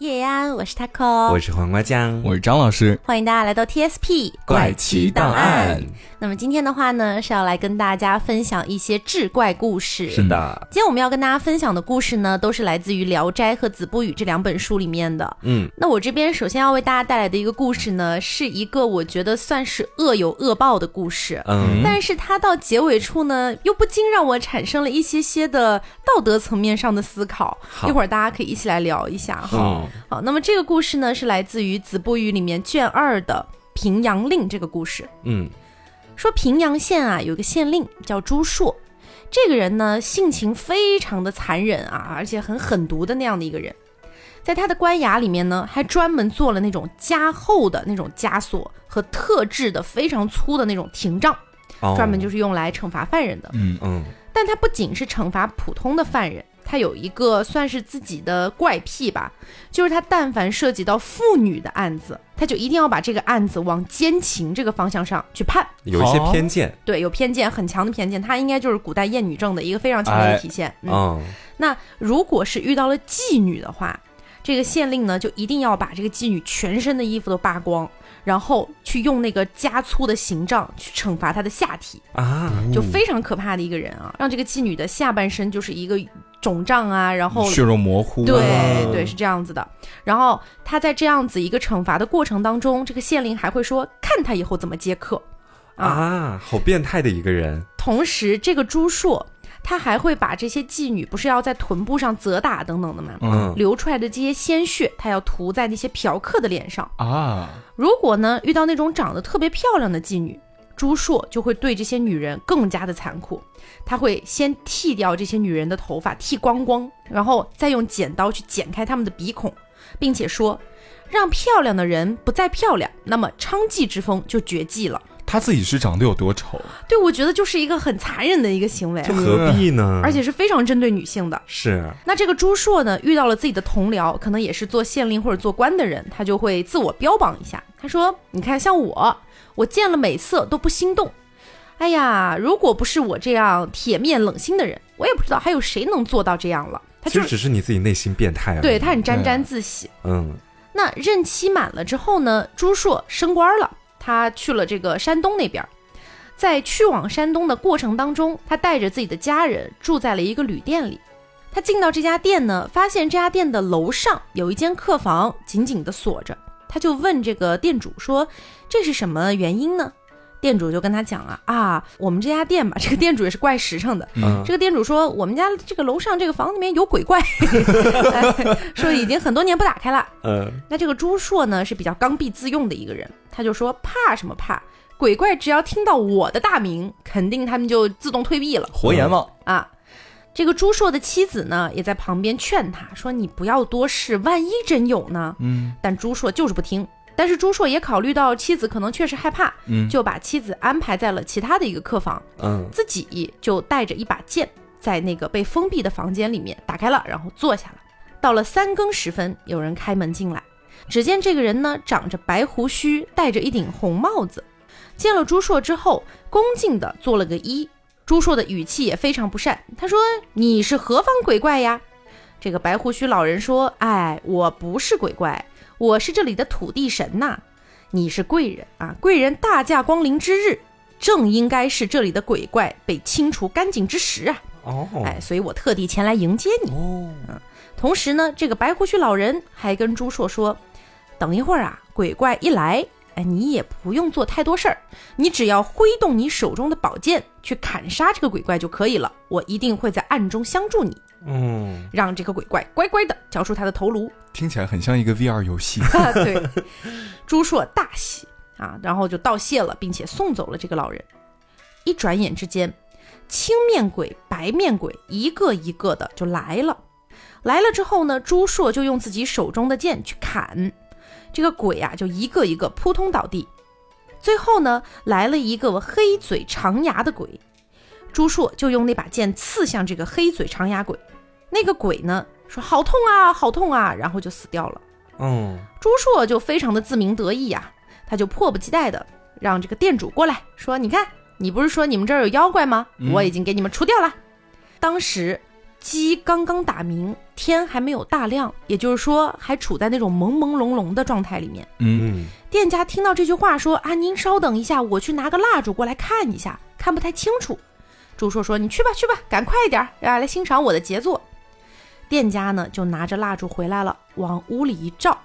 叶安，我是 taco，我是黄瓜酱，我是张老师，欢迎大家来到 TSP 怪奇档案。那么今天的话呢，是要来跟大家分享一些志怪故事。是的，今天我们要跟大家分享的故事呢，都是来自于《聊斋》和《子不语》这两本书里面的。嗯，那我这边首先要为大家带来的一个故事呢，是一个我觉得算是恶有恶报的故事。嗯，但是它到结尾处呢，又不禁让我产生了一些些的道德层面上的思考。好一会儿大家可以一起来聊一下哈。好，那么这个故事呢，是来自于《子不语》里面卷二的《平阳令》这个故事。嗯，说平阳县啊，有个县令叫朱硕，这个人呢，性情非常的残忍啊，而且很狠毒的那样的一个人。在他的官衙里面呢，还专门做了那种加厚的那种枷锁和特制的非常粗的那种廷杖，哦专门就是用来惩罚犯人的。嗯，嗯，但他不仅是惩罚普通的犯人，他有一个算是自己的怪癖吧，就是他但凡涉及到妇女的案子，他就一定要把这个案子往奸情这个方向上去判。有一些偏见，对，有偏见，很强的偏见，他应该就是古代厌女症的一个非常强烈的体现。嗯，嗯，那如果是遇到了妓女的话，这个县令呢就一定要把这个妓女全身的衣服都扒光，然后去用那个加粗的刑杖去惩罚她的下体。啊，就非常可怕的一个人啊，让这个妓女的下半身就是一个肿胀啊，然后血肉模糊，对啊对是这样子的。然后他在这样子一个惩罚的过程当中，这个县令还会说看他以后怎么接客啊。啊，好变态的一个人，同时，这个朱硕他还会把这些妓女不是要在臀部上责打等等的吗？嗯，流出来的这些鲜血，他要涂在那些嫖客的脸上。啊，如果呢遇到那种长得特别漂亮的妓女，朱硕就会对这些女人更加的残酷。他会先剃掉这些女人的头发，剃光光，然后再用剪刀去剪开她们的鼻孔，并且说，让漂亮的人不再漂亮，那么娼妓之风就绝迹了。他自己是长得有多丑？对，我觉得就是一个很残忍的一个行为这，何必呢？而且是非常针对女性的。是，那这个朱硕呢，遇到了自己的同僚，可能也是做县令或者做官的人，他就会自我标榜一下。他说：“你看，像我，我见了美色都不心动。哎呀，如果不是我这样铁面冷心的人，我也不知道还有谁能做到这样了。”他其实就是只是你自己内心变态而已。对他很沾沾自喜。嗯，那任期满了之后呢，朱硕升官了，他去了这个山东那边。在去往山东的过程当中，他带着自己的家人住在了一个旅店里。他进到这家店呢，发现这家店的楼上有一间客房紧紧地锁着。他就问这个店主说：“这是什么原因呢？”店主就跟他讲啊啊，我们这家店吧，这个店主也是怪实诚的。嗯这个店主说，我们家这个楼上这个房子里面有鬼怪，哎说已经很多年不打开了。嗯，那这个朱硕呢是比较刚愎自用的一个人，他就说怕什么怕，鬼怪只要听到我的大名，肯定他们就自动退避了活阎王，啊。这个朱硕的妻子呢也在旁边劝他说：“你不要多事，万一真有呢？”嗯但朱硕就是不听。但是朱硕也考虑到妻子可能确实害怕，嗯，就把妻子安排在了其他的一个客房，嗯，自己就带着一把剑，在那个被封闭的房间里面打开了，然后坐下了。到了三更时分，有人开门进来，只见这个人呢长着白胡须，戴着一顶红帽子。见了朱硕之后，恭敬地做了个揖。朱硕的语气也非常不善，他说：“你是何方鬼怪呀？”这个白胡须老人说：“哎，我不是鬼怪，我是这里的土地神呐、你是贵人啊，贵人大驾光临之日，正应该是这里的鬼怪被清除干净之时啊！哦，哎，所以我特地前来迎接你。哦，同时呢，这个白胡须老人还跟朱硕说，等一会儿啊，鬼怪一来，哎，你也不用做太多事儿，你只要挥动你手中的宝剑去砍杀这个鬼怪就可以了。我一定会在暗中相助你，嗯，让这个鬼怪乖乖的交出他的头颅。听起来很像一个 VR 游戏。对，朱硕大喜啊，然后就道谢了，并且送走了这个老人。一转眼之间，青面鬼、白面鬼一个一个的就来了。来了之后呢，朱硕就用自己手中的剑去砍，这个鬼啊就一个一个扑通倒地。最后呢，来了一个黑嘴长牙的鬼，朱硕就用那把剑刺向这个黑嘴长牙鬼。那个鬼呢说好痛啊，好痛啊，然后就死掉了。嗯，朱硕就非常的自鸣得意呀、他就迫不及待的让这个店主过来说：“你看，你不是说你们这儿有妖怪吗？嗯我已经给你们除掉了。当时鸡刚刚打鸣，天还没有大亮，也就是说还处在那种朦朦胧胧的状态里面。嗯，嗯，店家听到这句话说：“啊，您稍等一下，我去拿个蜡烛过来看一下，看不太清楚。”朱硕说：“你去吧，去吧，赶快一点儿，啊，来欣赏我的杰作。”店家呢就拿着蜡烛回来了，往屋里一照，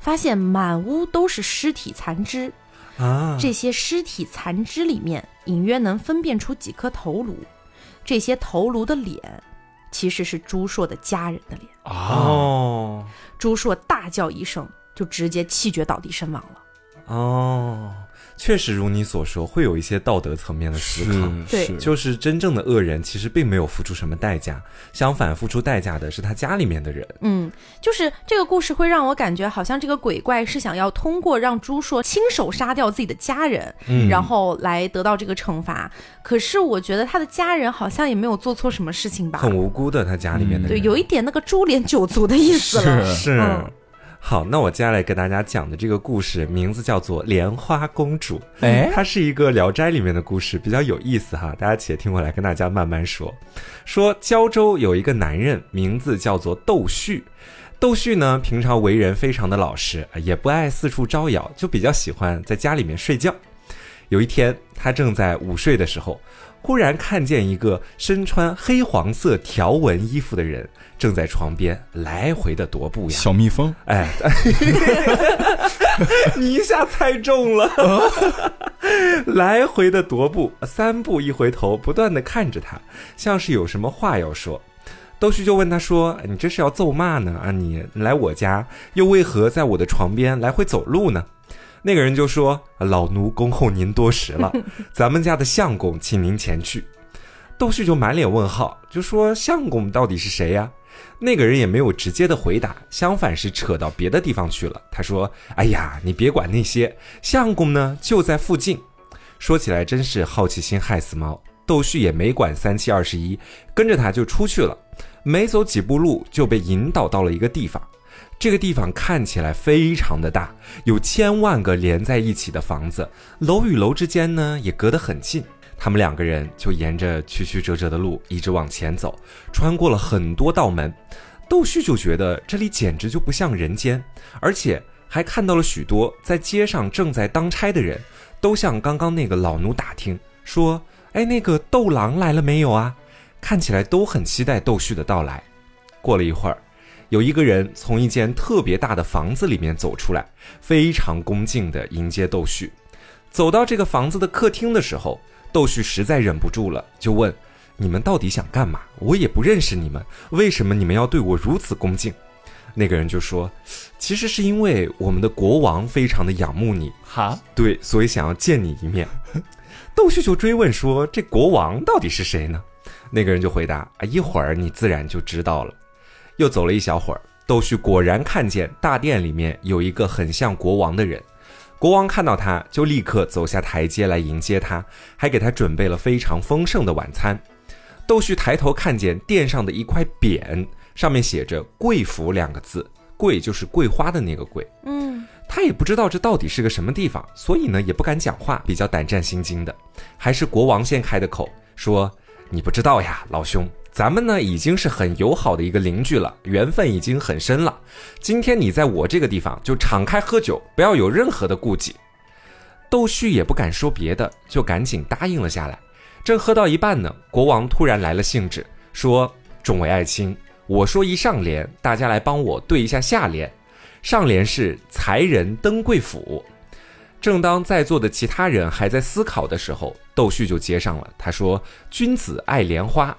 发现满屋都是尸体残肢。啊，这些尸体残肢里面，隐约能分辨出几颗头颅。这些头颅的脸，其实是朱硕的家人的脸。啊，哦朱硕大叫一声，就直接气绝倒地身亡了。哦，确实如你所说，会有一些道德层面的思考。对就是真正的恶人，其实并没有付出什么代价，相反，付出代价的是他家里面的人。嗯，就是这个故事会让我感觉，好像这个鬼怪是想要通过让朱硕亲手杀掉自己的家人，嗯然后来得到这个惩罚。可是我觉得他的家人好像也没有做错什么事情吧？很无辜的，他家里面的对，有一点那个株连九族的意思了。是是。嗯好，那我接下来给大家讲的这个故事名字叫做《莲花公主》，哎它是一个《聊斋》里面的故事，比较有意思哈。大家且听我来跟大家慢慢说。说胶州有一个男人，名字叫做窦旭。窦旭呢，平常为人非常的老实，也不爱四处招摇，就比较喜欢在家里面睡觉。有一天，他正在午睡的时候，忽然看见一个身穿黑黄色条纹衣服的人正在床边来回的踱步呀。小蜜蜂，哎，你一下猜中了，来回的踱步，三步一回头，不断的看着他，像是有什么话要说。窦旭就问他说：“你这是要揍骂呢？啊，你你来我家，又为何在我的床边来回走路呢？”那个人就说：“老奴恭候您多时了，咱们家的相公请您前去。”窦旭就满脸问号，就说：“相公到底是谁呀？”那个人也没有直接的回答，相反是扯到别的地方去了。他说：“哎呀，你别管那些，相公呢就在附近。”说起来真是好奇心害死猫。窦旭也没管三七二十一，跟着他就出去了。没走几步路，就被引导到了一个地方。这个地方看起来非常的大，有千万个连在一起的房子，楼与楼之间呢也隔得很近。他们两个人就沿着曲曲折折的路一直往前走，穿过了很多道门。窦旭就觉得这里简直就不像人间，而且还看到了许多在街上正在当差的人，都向刚刚那个老奴打听说：“哎，那个窦郎来了没有啊？”看起来都很期待窦旭的到来。过了一会儿，有一个人从一间特别大的房子里面走出来，非常恭敬地迎接窦旭。走到这个房子的客厅的时候，窦旭实在忍不住了，就问：“你们到底想干嘛？我也不认识你们，为什么你们要对我如此恭敬？”那个人就说：“其实是因为我们的国王非常的仰慕你，哈，对，所以想要见你一面。” 窦旭就追问说：“这国王到底是谁呢？”那个人就回答：“啊，一会儿你自然就知道了。”又走了一小会儿，窦旭果然看见大殿里面有一个很像国王的人。国王看到他，就立刻走下台阶来迎接他，还给他准备了非常丰盛的晚餐。窦旭抬头看见殿上的一块匾，上面写着“贵府”两个字，桂就是桂花的那个桂。嗯，他也不知道这到底是个什么地方，所以呢也不敢讲话，比较胆战心惊的。还是国王先开的口，说：“你不知道呀，老兄，咱们呢已经是很友好的一个邻居了，缘分已经很深了。今天你在我这个地方就敞开喝酒，不要有任何的顾忌。”窦旭也不敢说别的，就赶紧答应了下来。正喝到一半呢，国王突然来了兴致，说：“众位爱卿，我说一上联，大家来帮我对一下下联。上联是‘才人登贵府’。”正当在座的其他人还在思考的时候，窦旭就接上了。他说：“君子爱莲花。”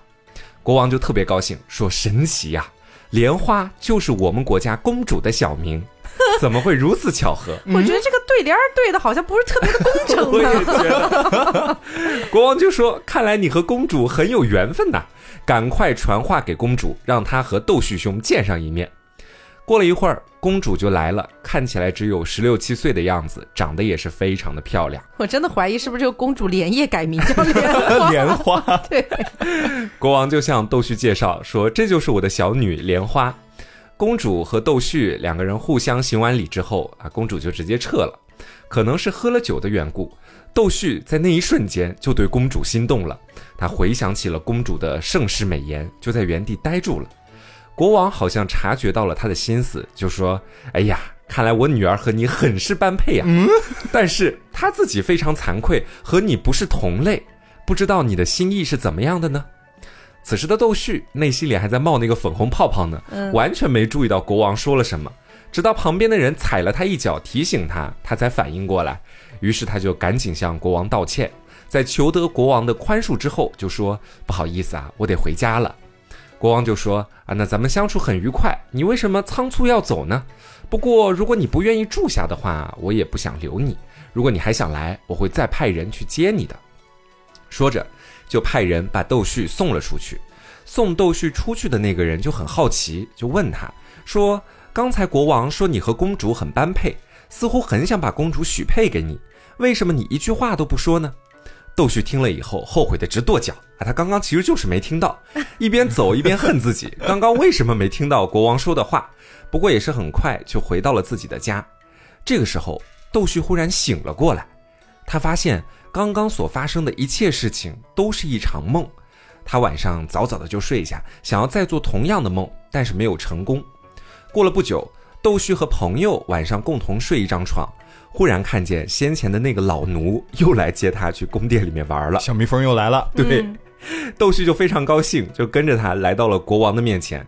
国王就特别高兴，说：“神奇呀、莲花就是我们国家公主的小名，怎么会如此巧合？” 我觉得这个对联儿对的好像不是特别的工整 我也呢。觉得，国王就说：“看来你和公主很有缘分呐，赶快传话给公主，让她和窦旭兄见上一面。”过了一会儿，公主就来了，看起来只有十六七岁的样子，长得也是非常的漂亮。我真的怀疑是不是这个公主连夜改名叫莲花？莲花，对，国王就向窦旭介绍说：“这就是我的小女莲花。”公主和窦旭两个人互相行完礼之后啊，公主就直接撤了。可能是喝了酒的缘故，窦旭在那一瞬间就对公主心动了。他回想起了公主的盛世美颜，就在原地呆住了。国王好像察觉到了他的心思，就说：“哎呀，看来我女儿和你很是般配呀。但是他自己非常惭愧，和你不是同类，不知道你的心意是怎么样的呢？”此时的窦旭内心里还在冒那个粉红泡泡呢，完全没注意到国王说了什么。直到旁边的人踩了他一脚，提醒他，他才反应过来。于是他就赶紧向国王道歉，在求得国王的宽恕之后，就说：“不好意思啊，我得回家了。”国王就说：“啊，那咱们相处很愉快，你为什么仓促要走呢？不过如果你不愿意住下的话，我也不想留你。如果你还想来，我会再派人去接你的。”说着。就派人把窦旭送了出去。送窦旭出去的那个人就很好奇，就问他说：“刚才国王说你和公主很般配，似乎很想把公主许配给你，为什么你一句话都不说呢？”窦旭听了以后，后悔的直跺脚啊！他刚刚其实就是没听到，一边走一边恨自己，刚刚为什么没听到国王说的话？不过也是很快就回到了自己的家。这个时候，窦旭忽然醒了过来，他发现。刚刚所发生的一切事情都是一场梦，他晚上早早的就睡下，想要再做同样的梦，但是没有成功。过了不久，窦旭和朋友晚上共同睡一张床，忽然看见先前的那个老奴又来接他去宫殿里面玩了，小蜜蜂又来了。对，窦旭就非常高兴，就跟着他来到了国王的面前。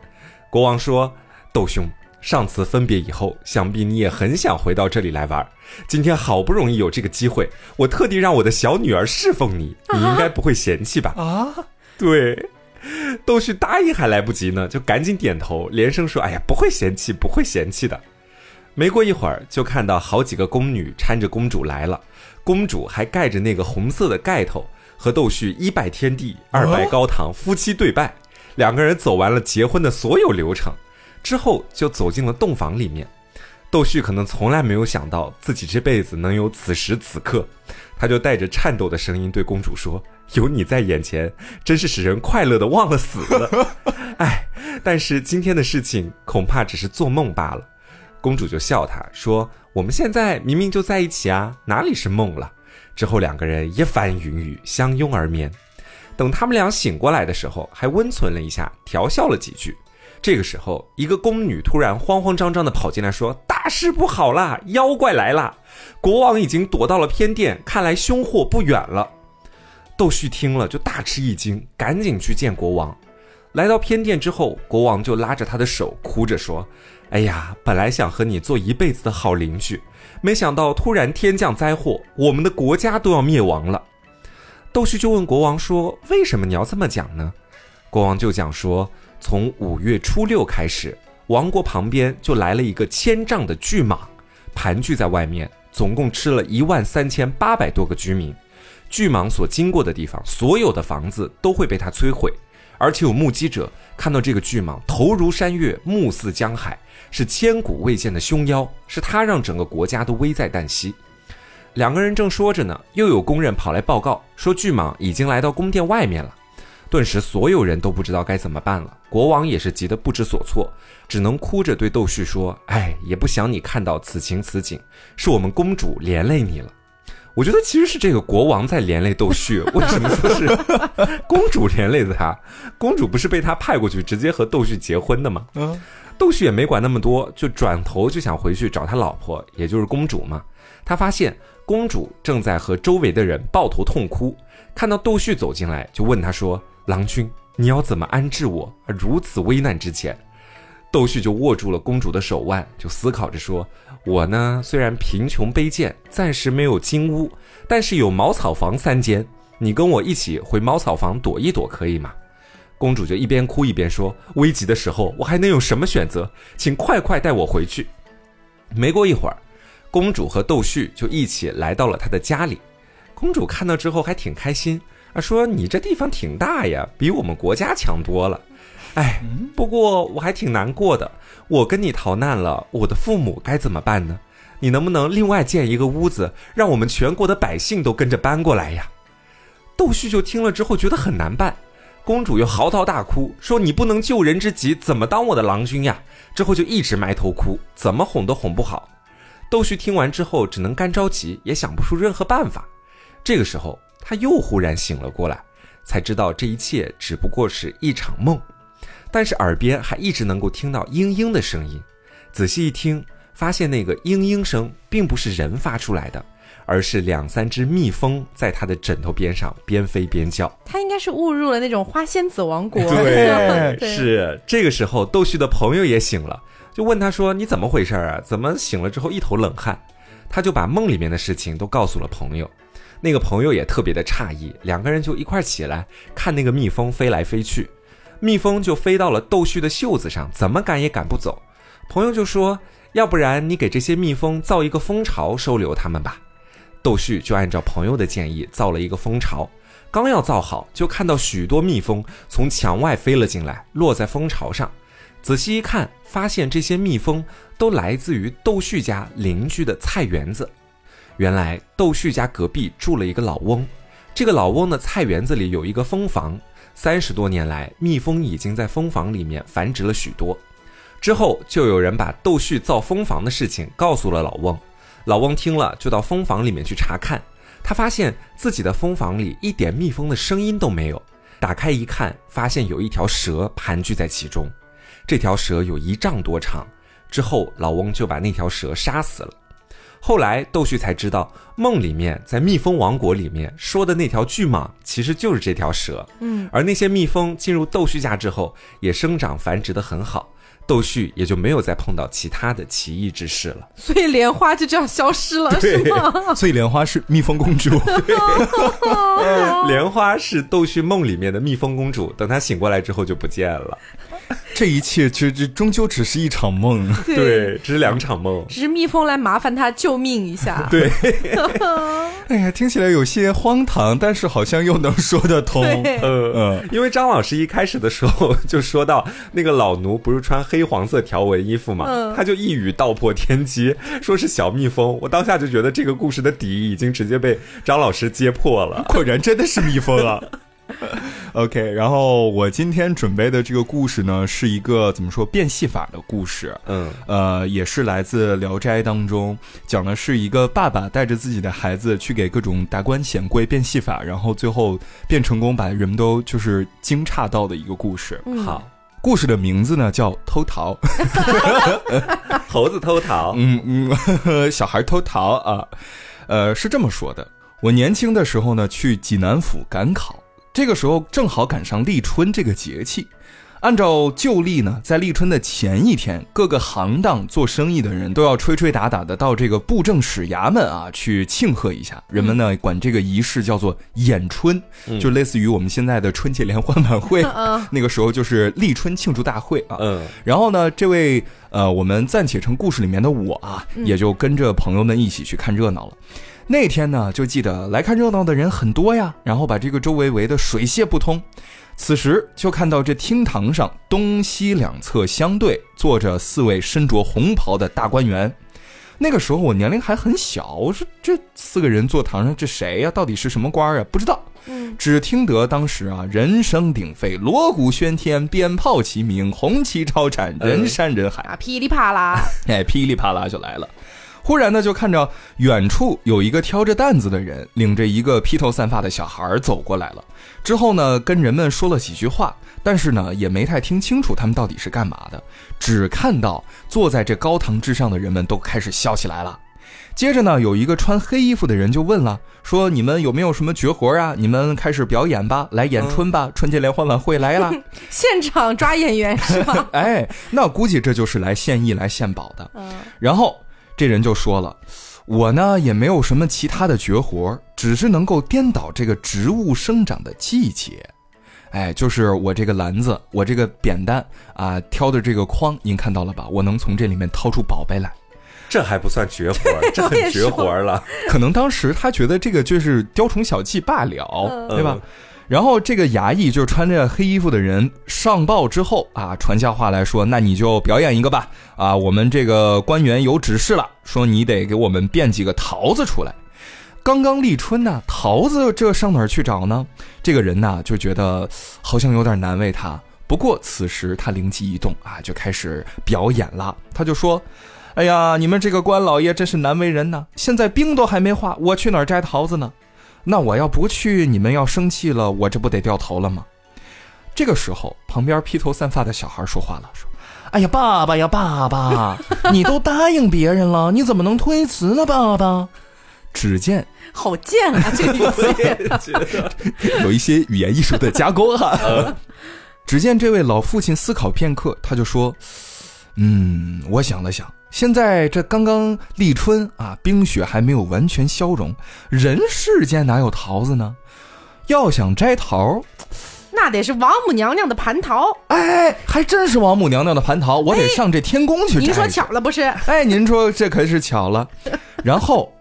国王说：“窦兄。”上次分别以后，想必你也很想回到这里来玩。今天好不容易有这个机会，我特地让我的小女儿侍奉你，你应该不会嫌弃吧？啊，对，窦旭答应还来不及呢，就赶紧点头，连声说：“哎呀，不会嫌弃，不会嫌弃的。”没过一会儿，就看到好几个宫女搀着公主来了，公主还盖着那个红色的盖头，和窦旭一拜天地，二拜高堂，夫妻对拜，两个人走完了结婚的所有流程。之后就走进了洞房里面，窦旭可能从来没有想到自己这辈子能有此时此刻，他就带着颤抖的声音对公主说：“有你在眼前，真是使人快乐的忘了死了。哎，但是今天的事情恐怕只是做梦罢了。”公主就笑他说：“我们现在明明就在一起啊，哪里是梦了？”之后两个人一番云雨，相拥而眠。等他们俩醒过来的时候，还温存了一下，调笑了几句。这个时候，一个宫女突然慌慌张张的跑进来，说：“大事不好啦，妖怪来了！国王已经躲到了偏殿，看来凶祸不远了。”窦旭听了就大吃一惊，赶紧去见国王。来到偏殿之后，国王就拉着他的手，哭着说：“哎呀，本来想和你做一辈子的好邻居，没想到突然天降灾祸，我们的国家都要灭亡了。”窦旭就问国王说：“为什么你要这么讲呢？”国王就讲说。从五月初六开始，王国旁边就来了一个千丈的巨蟒，盘踞在外面，总共吃了一万三千八百多个居民。巨蟒所经过的地方，所有的房子都会被它摧毁。而且有目击者看到这个巨蟒头如山岳，目似江海，是千古未见的凶妖，是他让整个国家都危在旦夕。两个人正说着呢，又有工人跑来报告说，巨蟒已经来到宫殿外面了。顿时，所有人都不知道该怎么办了。国王也是急得不知所措，只能哭着对窦旭说：“哎，也不想你看到此情此景，是我们公主连累你了。”我觉得其实是这个国王在连累窦旭。为什么说是公主连累的他？公主不是被他派过去直接和窦旭结婚的吗？嗯，窦旭也没管那么多，就转头就想回去找他老婆，也就是公主嘛。他发现公主正在和周围的人抱头痛哭，看到窦旭走进来，就问他说。郎君，你要怎么安置我？如此危难之前，窦旭就握住了公主的手腕，就思考着说：“我呢，虽然贫穷卑贱，暂时没有金屋，但是有茅草房三间。你跟我一起回茅草房躲一躲，可以吗？”公主就一边哭一边说：“危急的时候，我还能有什么选择？请快快带我回去。”没过一会儿，公主和窦旭就一起来到了他的家里。公主看到之后还挺开心。啊说：“你这地方挺大呀，比我们国家强多了。哎，不过我还挺难过的。我跟你逃难了，我的父母该怎么办呢？你能不能另外建一个屋子，让我们全国的百姓都跟着搬过来呀？”窦旭就听了之后觉得很难办，公主又嚎啕大哭，说：“你不能救人之急，怎么当我的郎君呀？”之后就一直埋头哭，怎么哄都哄不好。窦旭听完之后，只能干着急，也想不出任何办法。这个时候，他又忽然醒了过来，才知道这一切只不过是一场梦，但是耳边还一直能够听到嘤嘤的声音。仔细一听，发现那个嘤嘤声并不是人发出来的，而是两三只蜜蜂在他的枕头边上边飞边叫。他应该是误入了那种花仙子王国。对 对是这个时候，窦旭的朋友也醒了，就问他说：“你怎么回事啊？怎么醒了之后一头冷汗？”他就把梦里面的事情都告诉了朋友。那个朋友也特别的诧异，两个人就一块起来看那个蜜蜂飞来飞去，蜜蜂就飞到了窦旭的袖子上，怎么赶也赶不走。朋友就说：“要不然你给这些蜜蜂造一个蜂巢，收留它们吧。”窦旭就按照朋友的建议造了一个蜂巢，刚要造好，就看到许多蜜蜂从墙外飞了进来，落在蜂巢上。仔细一看，发现这些蜜蜂都来自于窦旭家邻居的菜园子。原来窦旭家隔壁住了一个老翁，这个老翁的菜园子里有一个蜂房，三十多年来，蜜蜂已经在蜂房里面繁殖了许多。之后就有人把窦旭造蜂房的事情告诉了老翁，老翁听了就到蜂房里面去查看，他发现自己的蜂房里一点蜜蜂的声音都没有。打开一看，发现有一条蛇盘踞在其中，这条蛇有一丈多长。之后老翁就把那条蛇杀死了。后来窦旭才知道，梦里面在蜜蜂王国里面说的那条巨蟒，其实就是这条蛇。嗯，而那些蜜蜂进入窦旭家之后，也生长繁殖得很好，窦旭也就没有再碰到其他的奇异之事了。所以莲花就这样消失了，是吗？所以莲花是蜜蜂公主。莲花是窦旭梦里面的蜜蜂公主，等她醒过来之后就不见了。这一切其实这终究只是一场梦。对，只是两场梦。只是蜜蜂来麻烦他救命一下。对，哎呀，听起来有些荒唐，但是好像又能说得通。对呃嗯因为张老师一开始的时候就说到那个老奴不是穿黑黄色条纹衣服嘛，嗯他就一语道破天机，说是小蜜蜂。我当下就觉得这个故事的底已经直接被张老师揭破了。果然真的是蜜蜂啊。OK，然后我今天准备的这个故事呢，是一个怎么说变戏法的故事。嗯呃，也是来自《聊斋》当中，讲的是一个爸爸带着自己的孩子去给各种达官显贵变戏法，然后最后变成功，把人们都就是惊诧到的一个故事。嗯，好，故事的名字呢叫《偷桃》，猴子偷桃。嗯嗯，小孩偷桃啊，呃，是这么说的。我年轻的时候呢，去济南府赶考，这个时候正好赶上立春这个节气。按照旧历呢，在立春的前一天，各个行当做生意的人都要吹吹打打的到这个布政使衙门啊去庆贺一下。人们呢管这个仪式叫做演春，就类似于我们现在的春节联欢晚会。嗯那个时候就是立春庆祝大会啊。嗯然后呢，这位呃，我们暂且称故事里面的我啊，也就跟着朋友们一起去看热闹了。那天呢，就记得来看热闹的人很多呀，然后把这个周围围得水泄不通。此时就看到这厅堂上东西两侧相对坐着四位身着红袍的大官员。那个时候我年龄还很小，我说这四个人坐堂上，这谁呀？到底是什么官儿啊？不知道。嗯，只听得当时啊，人声鼎沸，锣鼓喧天，鞭炮齐鸣，红旗招展，人山人海，啊，噼里啪啦，哎，噼里啪啦就来了。忽然呢，就看着远处有一个挑着担子的人，领着一个披头散发的小孩儿走过来了。之后呢，跟人们说了几句话，但是呢，也没太听清楚他们到底是干嘛的。只看到坐在这高堂之上的人们都开始笑起来了。接着呢，有一个穿黑衣服的人就问了，说：“你们有没有什么绝活啊？你们开始表演吧，来演春吧，春节联欢晚会来啦！” 现场抓演员是吧？哎，那估计这就是来献艺、来献宝的。嗯然后这人就说了：“我呢也没有什么其他的绝活，只是能够颠倒这个植物生长的季节。哎，就是我这个篮子，我这个扁担啊，挑的这个筐，您看到了吧？我能从这里面掏出宝贝来。这还不算绝活，这很绝活了。可能当时他觉得这个就是雕虫小技罢了，对吧？嗯然后这个衙役就穿着黑衣服的人上报之后啊，传下话来说，那你就表演一个吧。啊，我们这个官员有指示了，说你得给我们变几个桃子出来。刚刚立春呢，桃子这上哪儿去找呢？这个人呢就觉得好像有点难为他。不过此时他灵机一动啊，就开始表演了。他就说：“哎呀，你们这个官老爷真是难为人呐！现在冰都还没化，我去哪儿摘桃子呢？那我要不去，你们要生气了，我这不得掉头了吗？这个时候，旁边披头散发的小孩说话了，说：“哎呀，爸爸呀，爸爸，你都答应别人了，你怎么能推辞呢？爸爸。”只见好贱啊！这个语气，有一些语言艺术的加工哈。只见这位老父亲思考片刻，他就说：“嗯，我想了想，现在这刚刚立春啊，冰雪还没有完全消融，人世间哪有桃子呢？要想摘桃，那得是王母娘娘的蟠桃。哎，还真是王母娘娘的蟠桃，我得上这天宫去摘去。您说巧了不是？哎，您说这可是巧了。然后，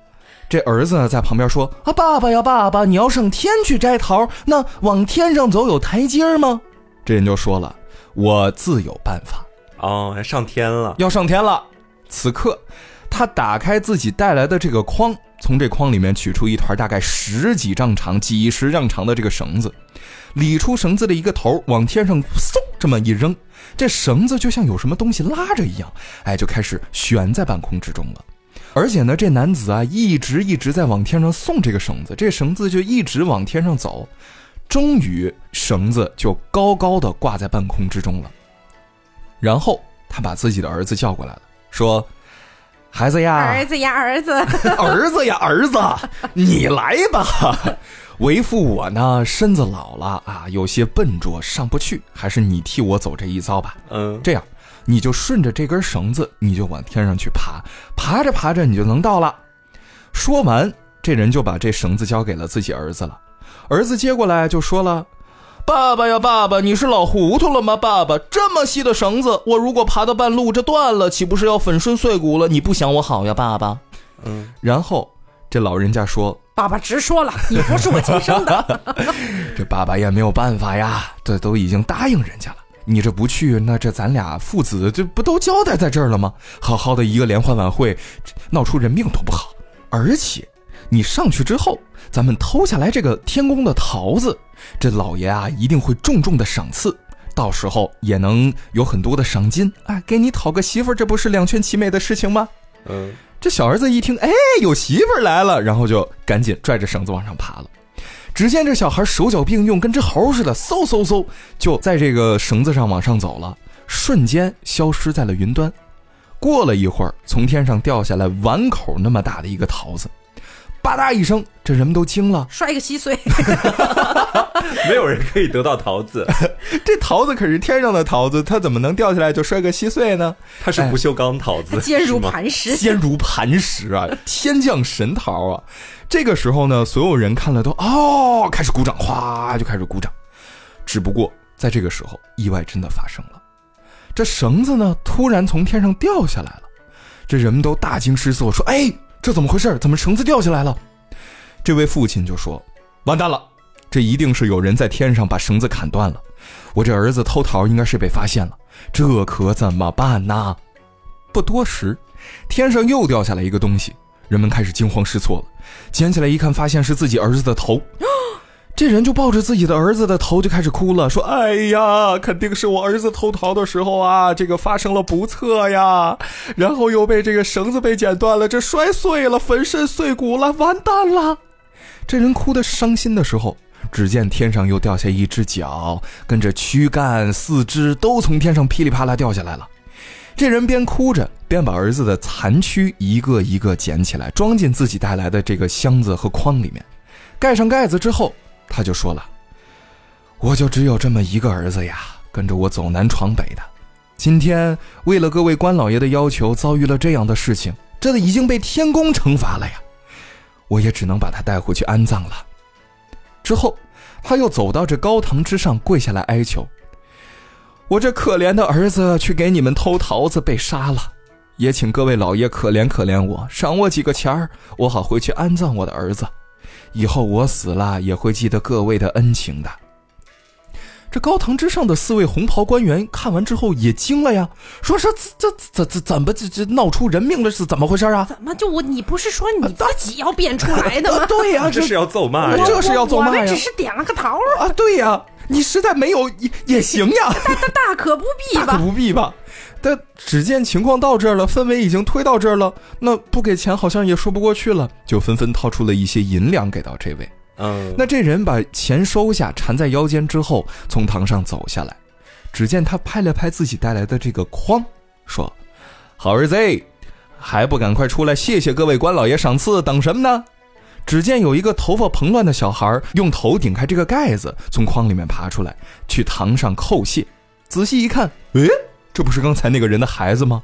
这儿子呢在旁边说：“啊，爸爸呀，爸爸，你要上天去摘桃，那往天上走有台阶吗？”这人就说了：“我自有办法，哦，还上天了，要上天了。”此刻，他打开自己带来的这个筐，从这筐里面取出一团大概十几丈长、几十丈长的这个绳子，理出绳子的一个头，往天上嗖这么一扔，这绳子就像有什么东西拉着一样，哎，就开始悬在半空之中了。而且呢，这男子啊，一直一直在往天上送这个绳子，这绳子就一直往天上走，终于绳子就高高的挂在半空之中了。然后他把自己的儿子叫过来了，说：“孩子呀，儿子呀，儿子，儿子呀，儿子，你来吧。为父我呢，身子老了啊，有些笨拙，上不去，还是你替我走这一遭吧。嗯，这样，你就顺着这根绳子，你就往天上去爬，爬着爬着，你就能到了。说完，这人就把这绳子交给了自己儿子了。儿子接过来就说了：“爸爸呀，爸爸，你是老糊涂了吗？爸爸，这么细的绳子，我如果爬到半路这断了，岂不是要粉身碎骨了？你不想我好呀，爸爸。”嗯，然后这老人家说爸爸直说了，你不是我亲生的。“这爸爸也没有办法呀，这都已经答应人家了。你这不去，那这咱俩父子这不都交代在这儿了吗？好好的一个联欢晚会，闹出人命多不好。而且你上去之后，咱们偷下来这个天宫的桃子，这老爷啊一定会重重的赏赐。”到时候也能有很多的赏金啊，给你讨个媳妇，这不是两全其美的事情吗？嗯，这小儿子一听，哎，有媳妇来了，然后就赶紧拽着绳子往上爬了。只见这小孩手脚并用，跟只猴似的，嗖嗖嗖就在这个绳子上往上走了，瞬间消失在了云端。过了一会儿，从天上掉下来碗口那么大的一个桃子，吧嗒一声，这人们都惊了。摔个稀碎，没有人可以得到桃子，这桃子可是天上的桃子，它怎么能掉下来就摔个稀碎呢？它是不锈钢桃子，坚如磐石。坚如磐石啊，天降神桃啊！这个时候呢，所有人看了都哦，开始鼓掌，哗就开始鼓掌。只不过在这个时候，意外真的发生了，这绳子呢突然从天上掉下来了，这人们都大惊失色，说：“哎，这怎么回事？怎么绳子掉下来了？”这位父亲就说：“完蛋了，这一定是有人在天上把绳子砍断了。我这儿子偷桃应该是被发现了，这可怎么办呢？”不多时，天上又掉下来一个东西，人们开始惊慌失措了。捡起来一看，发现是自己儿子的头。这人就抱着自己的儿子的头就开始哭了，说：“哎呀，肯定是我儿子偷桃的时候啊，这个发生了不测呀，然后又被这个绳子被剪断了，这摔碎了，粉身碎骨了，完蛋了。”这人哭得伤心的时候，只见天上又掉下一只脚，跟着躯干、四肢都从天上噼里啪啦掉下来了。这人边哭着边把儿子的残躯一个一个捡起来，装进自己带来的这个箱子和筐里面，盖上盖子之后，他就说了：“我就只有这么一个儿子呀，跟着我走南闯北的。今天为了各位官老爷的要求，遭遇了这样的事情，这已经被天宫惩罚了呀。我也只能把他带回去安葬了。”之后，他又走到这高堂之上，跪下来哀求。我这可怜的儿子去给你们偷桃子被杀了，也请各位老爷可怜可怜我，赏我几个钱儿，我好回去安葬我的儿子。以后我死了也会记得各位的恩情的。这高堂之上的四位红袍官员看完之后也惊了呀，说是这这怎怎怎么这这闹出人命了是怎么回事啊？怎么就我？你不是说你自己要变出来的吗？对呀、这是要咒骂呀！这是要咒骂呀我们只是点了个头，啊，对呀、你实在没有也也行呀。大可不必吧？大可不必吧。但只见情况到这儿了，氛围已经推到这儿了，那不给钱好像也说不过去了，就纷纷掏出了一些银两给到这位。嗯，那这人把钱收下，缠在腰间之后，从堂上走下来。只见他拍了拍自己带来的这个筐，说：“好儿子，还不赶快出来谢谢各位官老爷赏赐，等什么呢？”只见有一个头发蓬乱的小孩用头顶开这个盖子，从筐里面爬出来，去堂上叩谢。仔细一看，诶，这不是刚才那个人的孩子吗？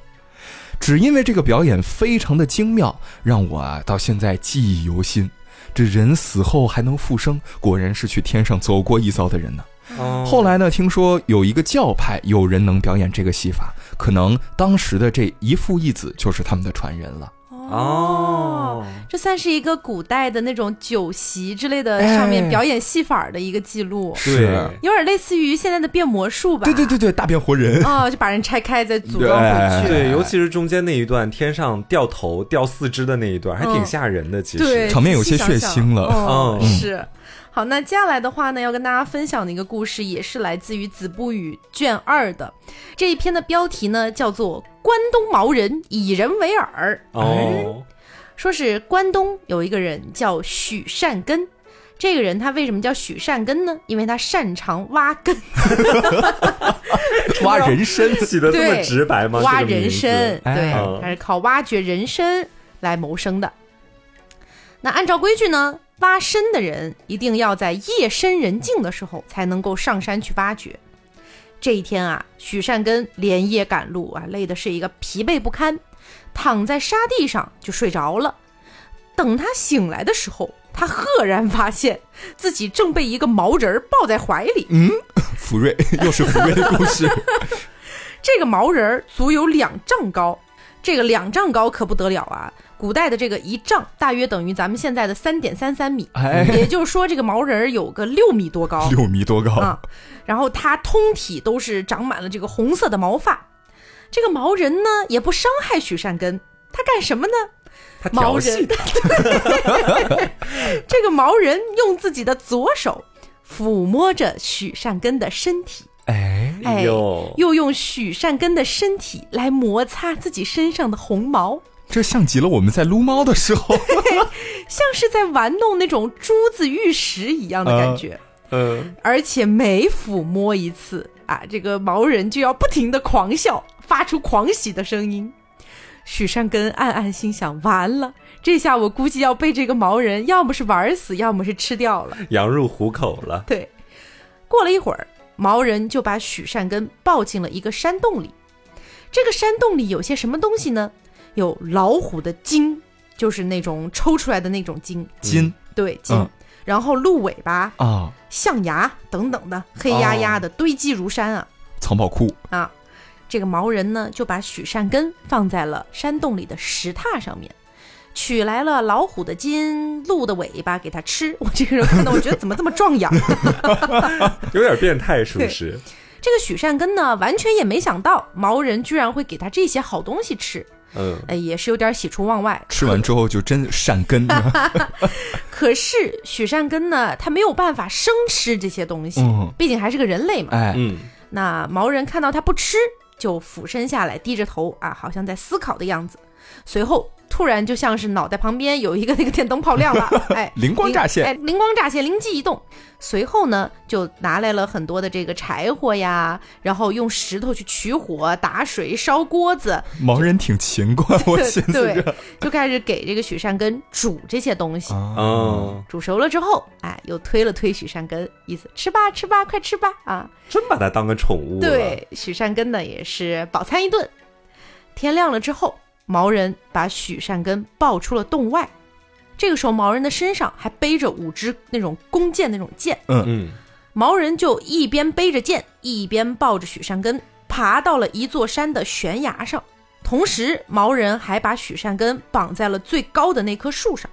只因为这个表演非常的精妙，让我啊到现在记忆犹新。这人死后还能复生，果然是去天上走过一遭的人呢。哦后来呢，听说有一个教派有人能表演这个戏法，可能当时的这一父一子就是他们的传人了。哦，这算是一个古代的那种酒席之类的哎上面表演戏法的一个记录，对，有点类似于现在的变魔术吧？对对对对，大变活人。哦，就把人拆开再组装回去。对，尤其是中间那一段天上掉头、掉四肢的那一段，还挺嗯。吓人的。其实，对，场面有些血腥了。哦，嗯。是。好，那接下来的话呢，要跟大家分享的一个故事，也是来自于《子不语》卷二的。这一篇的标题呢，叫做《关东毛人以人为饵》。哦，说是关东有一个人叫许善根，这个人他为什么叫许善根呢？因为他擅长挖根，挖人参，起的这么对直白吗？挖人参，哎对嗯，他是靠挖掘人参来谋生的。那按照规矩呢，挖参的人一定要在夜深人静的时候才能够上山去挖掘。这一天啊，许善根连夜赶路啊，累的是一个疲惫不堪，躺在沙地上就睡着了。等他醒来的时候，他赫然发现自己正被一个毛人儿抱在怀里。嗯 福瑞又是福瑞的故事。这个毛人儿足有两丈高，这个两丈高可不得了啊！古代的这个一丈大约等于咱们现在的三点三三米，哎，也就是说这个毛人儿有个六米多高 六米多高，啊。然后他通体都是长满了这个红色的毛发。这个毛人呢也不伤害许善根，他干什么呢？他毛人，这个毛人用自己的左手抚摸着许善根的身体。哎，哎呦，又用许善根的身体来摩擦自己身上的红毛，这像极了我们在撸猫的时候。像是在玩弄那种珠子玉石一样的感觉。嗯，而且每抚摸一次啊，这个毛人就要不停的狂笑，发出狂喜的声音。许善根暗暗心想：完了，这下我估计要被这个毛人要么是玩死，要么是吃掉了。羊入虎口了。对，过了一会儿，毛人就把许善根抱进了一个山洞里。这个山洞里有些什么东西呢？有老虎的筋，就是那种抽出来的那种筋，筋对筋。嗯然后鹿尾巴、啊，象牙等等的，黑压压的堆积如山啊、藏宝库。啊！这个毛人呢，就把许善根放在了山洞里的石榻上面，取来了老虎的筋、鹿的尾巴给他吃。我这个人看到，我觉得怎么这么壮阳？有点变态，是不是？这个许善根呢，完全也没想到毛人居然会给他这些好东西吃，嗯，哎，也是有点喜出望外。吃完之后就真善根。可是 许善根呢，他没有办法生吃这些东西，嗯毕竟还是个人类嘛。哎，嗯，那毛人看到他不吃，就俯身下来，低着头啊，好像在思考的样子。随后突然就像是脑袋旁边有一个那个电灯泡亮了，哎，灵光乍现哎，灵光乍现，灵机一动。随后呢，就拿来了很多的这个柴火呀，然后用石头去取火、打水、烧锅子，盲人挺勤快，我寻思对着。，就开始给这个许善根煮这些东西。啊，哦，煮熟了之后，哎，又推了推许善根，意思吃吧吃吧，快吃吧啊！真把它当个宠物了。对，许善根呢也是饱餐一顿。天亮了之后，毛人把许善根抱出了洞外。这个时候，毛人的身上还背着五支那种弓箭那种箭，嗯嗯，毛人就一边背着箭，一边抱着许善根，爬到了一座山的悬崖上。同时，毛人还把许善根绑在了最高的那棵树上。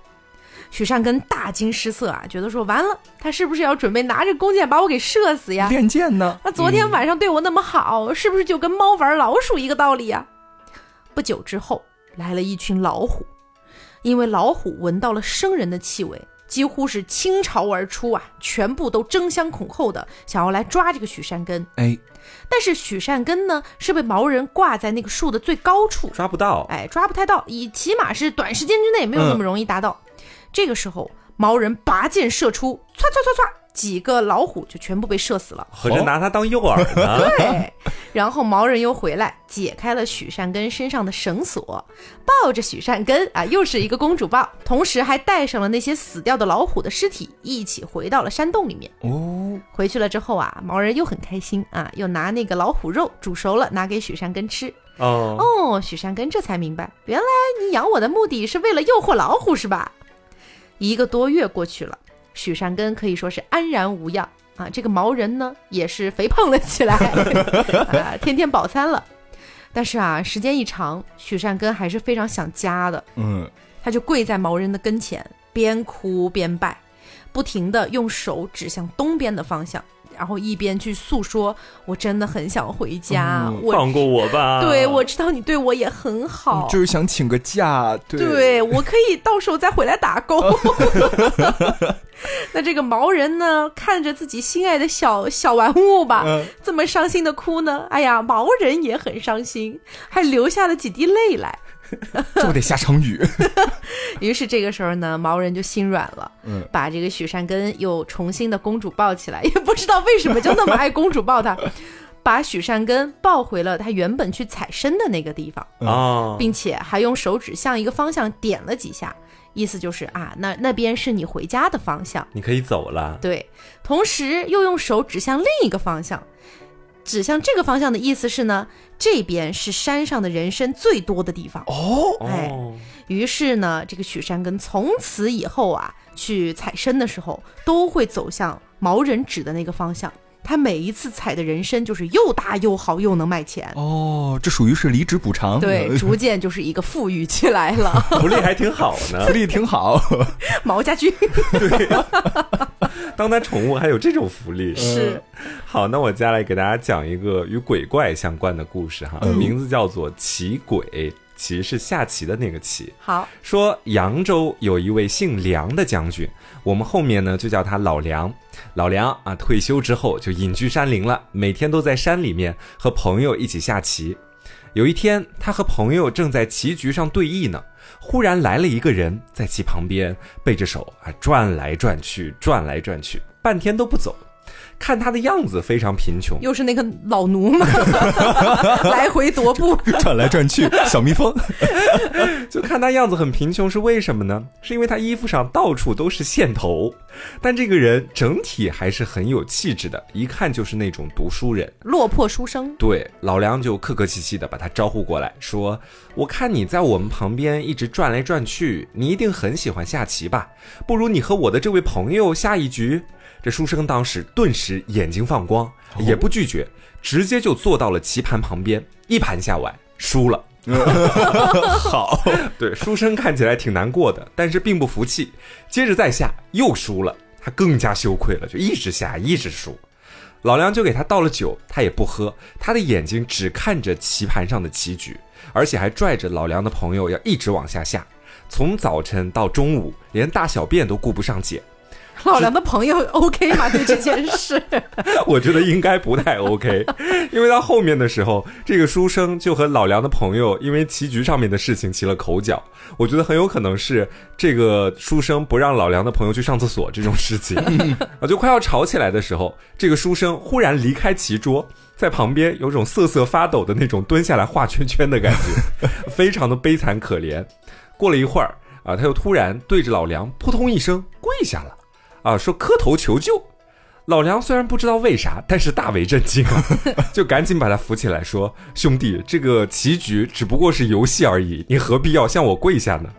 许善根大惊失色啊，觉得说完了，他是不是要准备拿着弓箭把我给射死呀？练箭呢？他昨天晚上对我那么好，是不是就跟猫玩老鼠一个道理呀、不久之后，来了一群老虎，因为老虎闻到了生人的气味，几乎是倾巢而出啊，全部都争相恐后的想要来抓这个许善根。哎，但是许善根呢，是被毛人挂在那个树的最高处，抓不到，哎，抓不太到，以起码是短时间之内没有那么容易达到。这个时候，毛人拔剑射出，唰唰唰唰，几个老虎就全部被射死了。合着拿它当诱饵呢？对，然后毛人又回来解开了许善根身上的绳索，抱着许善根啊，又是一个公主抱，同时还带上了那些死掉的老虎的尸体，一起回到了山洞里面。哦，回去了之后啊，毛人又很开心啊，又拿那个老虎肉煮熟了拿给许善根吃。哦，哦，许善根这才明白，原来你养我的目的是为了诱惑老虎是吧？一个多月过去了，许善根可以说是安然无恙啊。这个毛人呢，也是肥胖了起来，啊，天天饱餐了。但是啊，时间一长，许善根还是非常想家的，嗯，他就跪在毛人的跟前，边哭边拜，不停的用手指向东边的方向，然后一边去诉说：“我真的很想回家，嗯我放过我吧。对我知道你对我也很好，就是想请个假，对，对我可以到时候再回来打工。那这个毛人呢，看着自己心爱的小小玩物吧，嗯这么伤心的哭呢，哎呀，毛人也很伤心，还流下了几滴泪来。就得下场雨，于是这个时候呢，毛人就心软了，嗯把这个许善根又重新的公主抱起来，也不知道为什么就那么爱公主抱他，把许善根抱回了他原本去采参的那个地方。哦，并且还用手指向一个方向点了几下，意思就是啊，那那边是你回家的方向。你可以走了。对，同时又用手指向另一个方向，指向这个方向的意思是呢，这边是山上的人参最多的地方。哦，哎哦，于是呢，这个许山根从此以后啊，去采参的时候都会走向毛人指的那个方向。他每一次采的人参就是又大又好，又能卖钱。哦，这属于是离职补偿，对，呃 逐渐就是一个富裕起来了。福利还挺好呢福。利挺好，毛家军对当它宠物还有这种福利，是好，那我接下来给大家讲一个与鬼怪相关的故事哈，名字叫做奇鬼，棋是下棋的那个棋。好，说扬州有一位姓梁的将军，我们后面呢就叫他老梁。老梁啊，退休之后就隐居山林了，每天都在山里面和朋友一起下棋。有一天，他和朋友正在棋局上对弈呢，忽然来了一个人，在棋旁边背着手啊转来转去，转来转去，半天都不走。看他的样子非常贫穷，又是那个老奴嘛，来回踱步。转来转去，小蜜蜂，就看他样子很贫穷，是为什么呢？是因为他衣服上到处都是线头，但这个人整体还是很有气质的，一看就是那种读书人。落魄书生，对，老梁就客客气气的把他招呼过来，说：“我看你在我们旁边一直转来转去，你一定很喜欢下棋吧？不如你和我的这位朋友下一局。”这书生当时顿时眼睛放光，也不拒绝，直接就坐到了棋盘旁边，一盘下完，输了。好，对，书生看起来挺难过的，但是并不服气，接着再下又输了，他更加羞愧了，就一直下一直输。老梁就给他倒了酒，他也不喝，他的眼睛只看着棋盘上的棋局，而且还拽着老梁的朋友要一直往下下，从早晨到中午，连大小便都顾不上解。老梁的朋友 OK 吗？对这件事，我觉得应该不太 OK，因为到后面的时候，这个书生就和老梁的朋友因为棋局上面的事情起了口角。我觉得很有可能是这个书生不让老梁的朋友去上厕所这种事情，啊，就快要吵起来的时候，这个书生忽然离开棋桌，在旁边有种瑟瑟发抖的那种蹲下来画圈圈的感觉，非常的悲惨可怜。过了一会儿啊，他又突然对着老梁扑通一声跪下了。啊，说磕头求救。老梁虽然不知道为啥，但是大为震惊啊，就赶紧把他扶起来，说：“兄弟，这个棋局只不过是游戏而已，你何必要向我跪下呢？”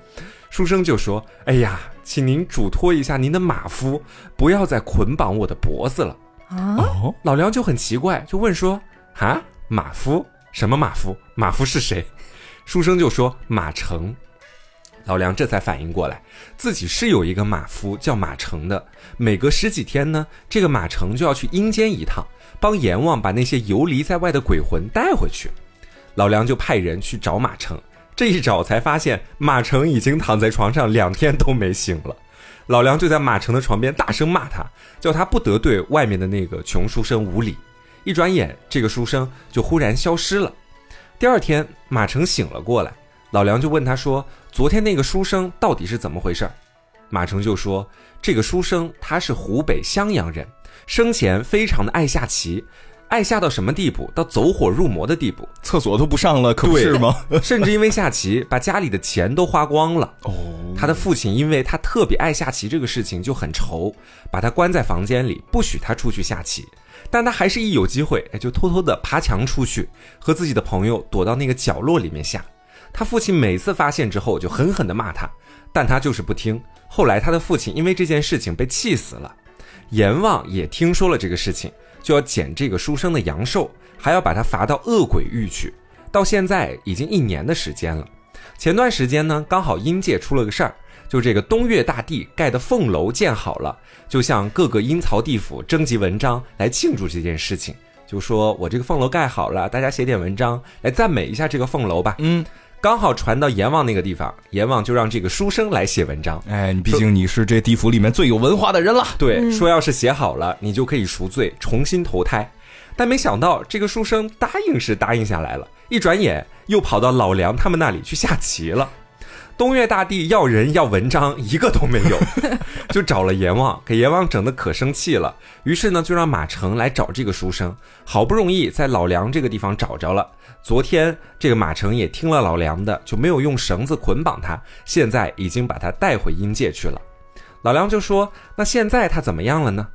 书生就说：“哎呀，请您嘱托一下您的马夫，不要再捆绑我的脖子了。啊，哦，”老梁就很奇怪，就问说：“啊，马夫？什么马夫？马夫是谁？”书生就说：“马成。”老梁这才反应过来，自己是有一个马夫叫马成的，每隔十几天呢，这个马成就要去阴间一趟，帮阎王把那些游离在外的鬼魂带回去。老梁就派人去找马成，这一找才发现马成已经躺在床上两天都没醒了。老梁就在马成的床边大声骂他，叫他不得对外面的那个穷书生无礼。一转眼，这个书生就忽然消失了。第二天，马成醒了过来，老梁就问他说：“昨天那个书生到底是怎么回事？”马成就说：“这个书生他是湖北襄阳人，生前非常的爱下棋，爱下到什么地步？到走火入魔的地步。厕所都不上了，可不是吗？甚至因为下棋，把家里的钱都花光了。哦，他的父亲因为他特别爱下棋这个事情就很愁，把他关在房间里，不许他出去下棋。但他还是一有机会，哎，就偷偷的爬墙出去，和自己的朋友躲到那个角落里面下。他父亲每次发现之后，就狠狠的骂他，但他就是不听。后来他的父亲因为这件事情被气死了，阎王也听说了这个事情，就要剪这个书生的阳寿，还要把他罚到恶鬼狱去。到现在已经一年的时间了。前段时间呢，刚好阴界出了个事儿。就这个东岳大帝盖的凤楼建好了，就向各个阴曹地府征集文章来庆祝这件事情。就说我这个凤楼盖好了，大家写点文章来赞美一下这个凤楼吧。嗯，刚好传到阎王那个地方，阎王就让这个书生来写文章。哎，毕竟你是这地府里面最有文化的人了。对，说要是写好了，你就可以赎罪，重新投胎。但没想到这个书生答应是答应下来了，一转眼又跑到老梁他们那里去下棋了。东岳大帝要人要文章，一个都没有，就找了阎王，给阎王整的可生气了。于是呢，就让马成来找这个书生。好不容易在老梁这个地方找着了。昨天这个马成也听了老梁的，就没有用绳子捆绑他，现在已经把他带回阴界去了。老梁就说：“那现在他怎么样了呢？”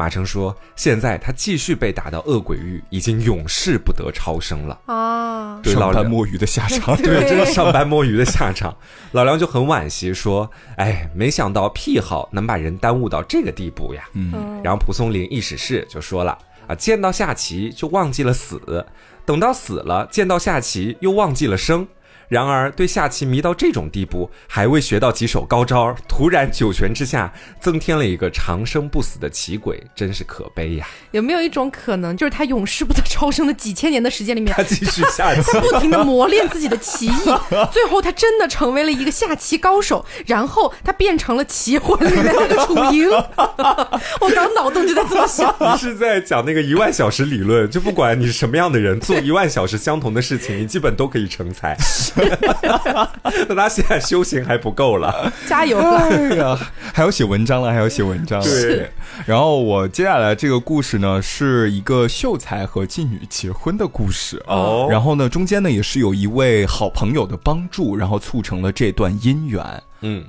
马成说：“现在他继续被打到恶鬼狱，已经永世不得超生了。”啊，对老梁上班摸鱼的下场。对，这是上班摸鱼的下场。老梁就很惋惜，说：“哎，没想到癖好能把人耽误到这个地步呀。”嗯，然后蒲松龄一史事就说了：“啊，见到下棋就忘记了死，等到死了见到下棋又忘记了生。”然而，对下棋迷到这种地步，还未学到几手高招，突然九泉之下增添了一个长生不死的棋鬼，真是可悲呀！有没有一种可能，就是他永世不得超生的几千年的时间里面，他继续下棋，不停的磨练自己的棋艺，最后他真的成为了一个下棋高手，然后他变成了棋魂里面那个楚莹。我刚脑洞就在这么想，你是在讲那个一万小时理论，就不管你是什么样的人，做一万小时相同的事情，你基本都可以成才。那他现在修行还不够了，加油吧！哎呀，还要写文章了，还要写文章了。对，然后我接下来这个故事呢，是一个秀才和妓女结婚的故事哦然后呢，中间呢也是有一位好朋友的帮助，然后促成了这段姻缘。嗯，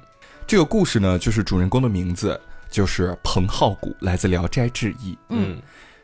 这个故事呢，就是主人公的名字就是彭浩古，来自《聊斋志异》。嗯，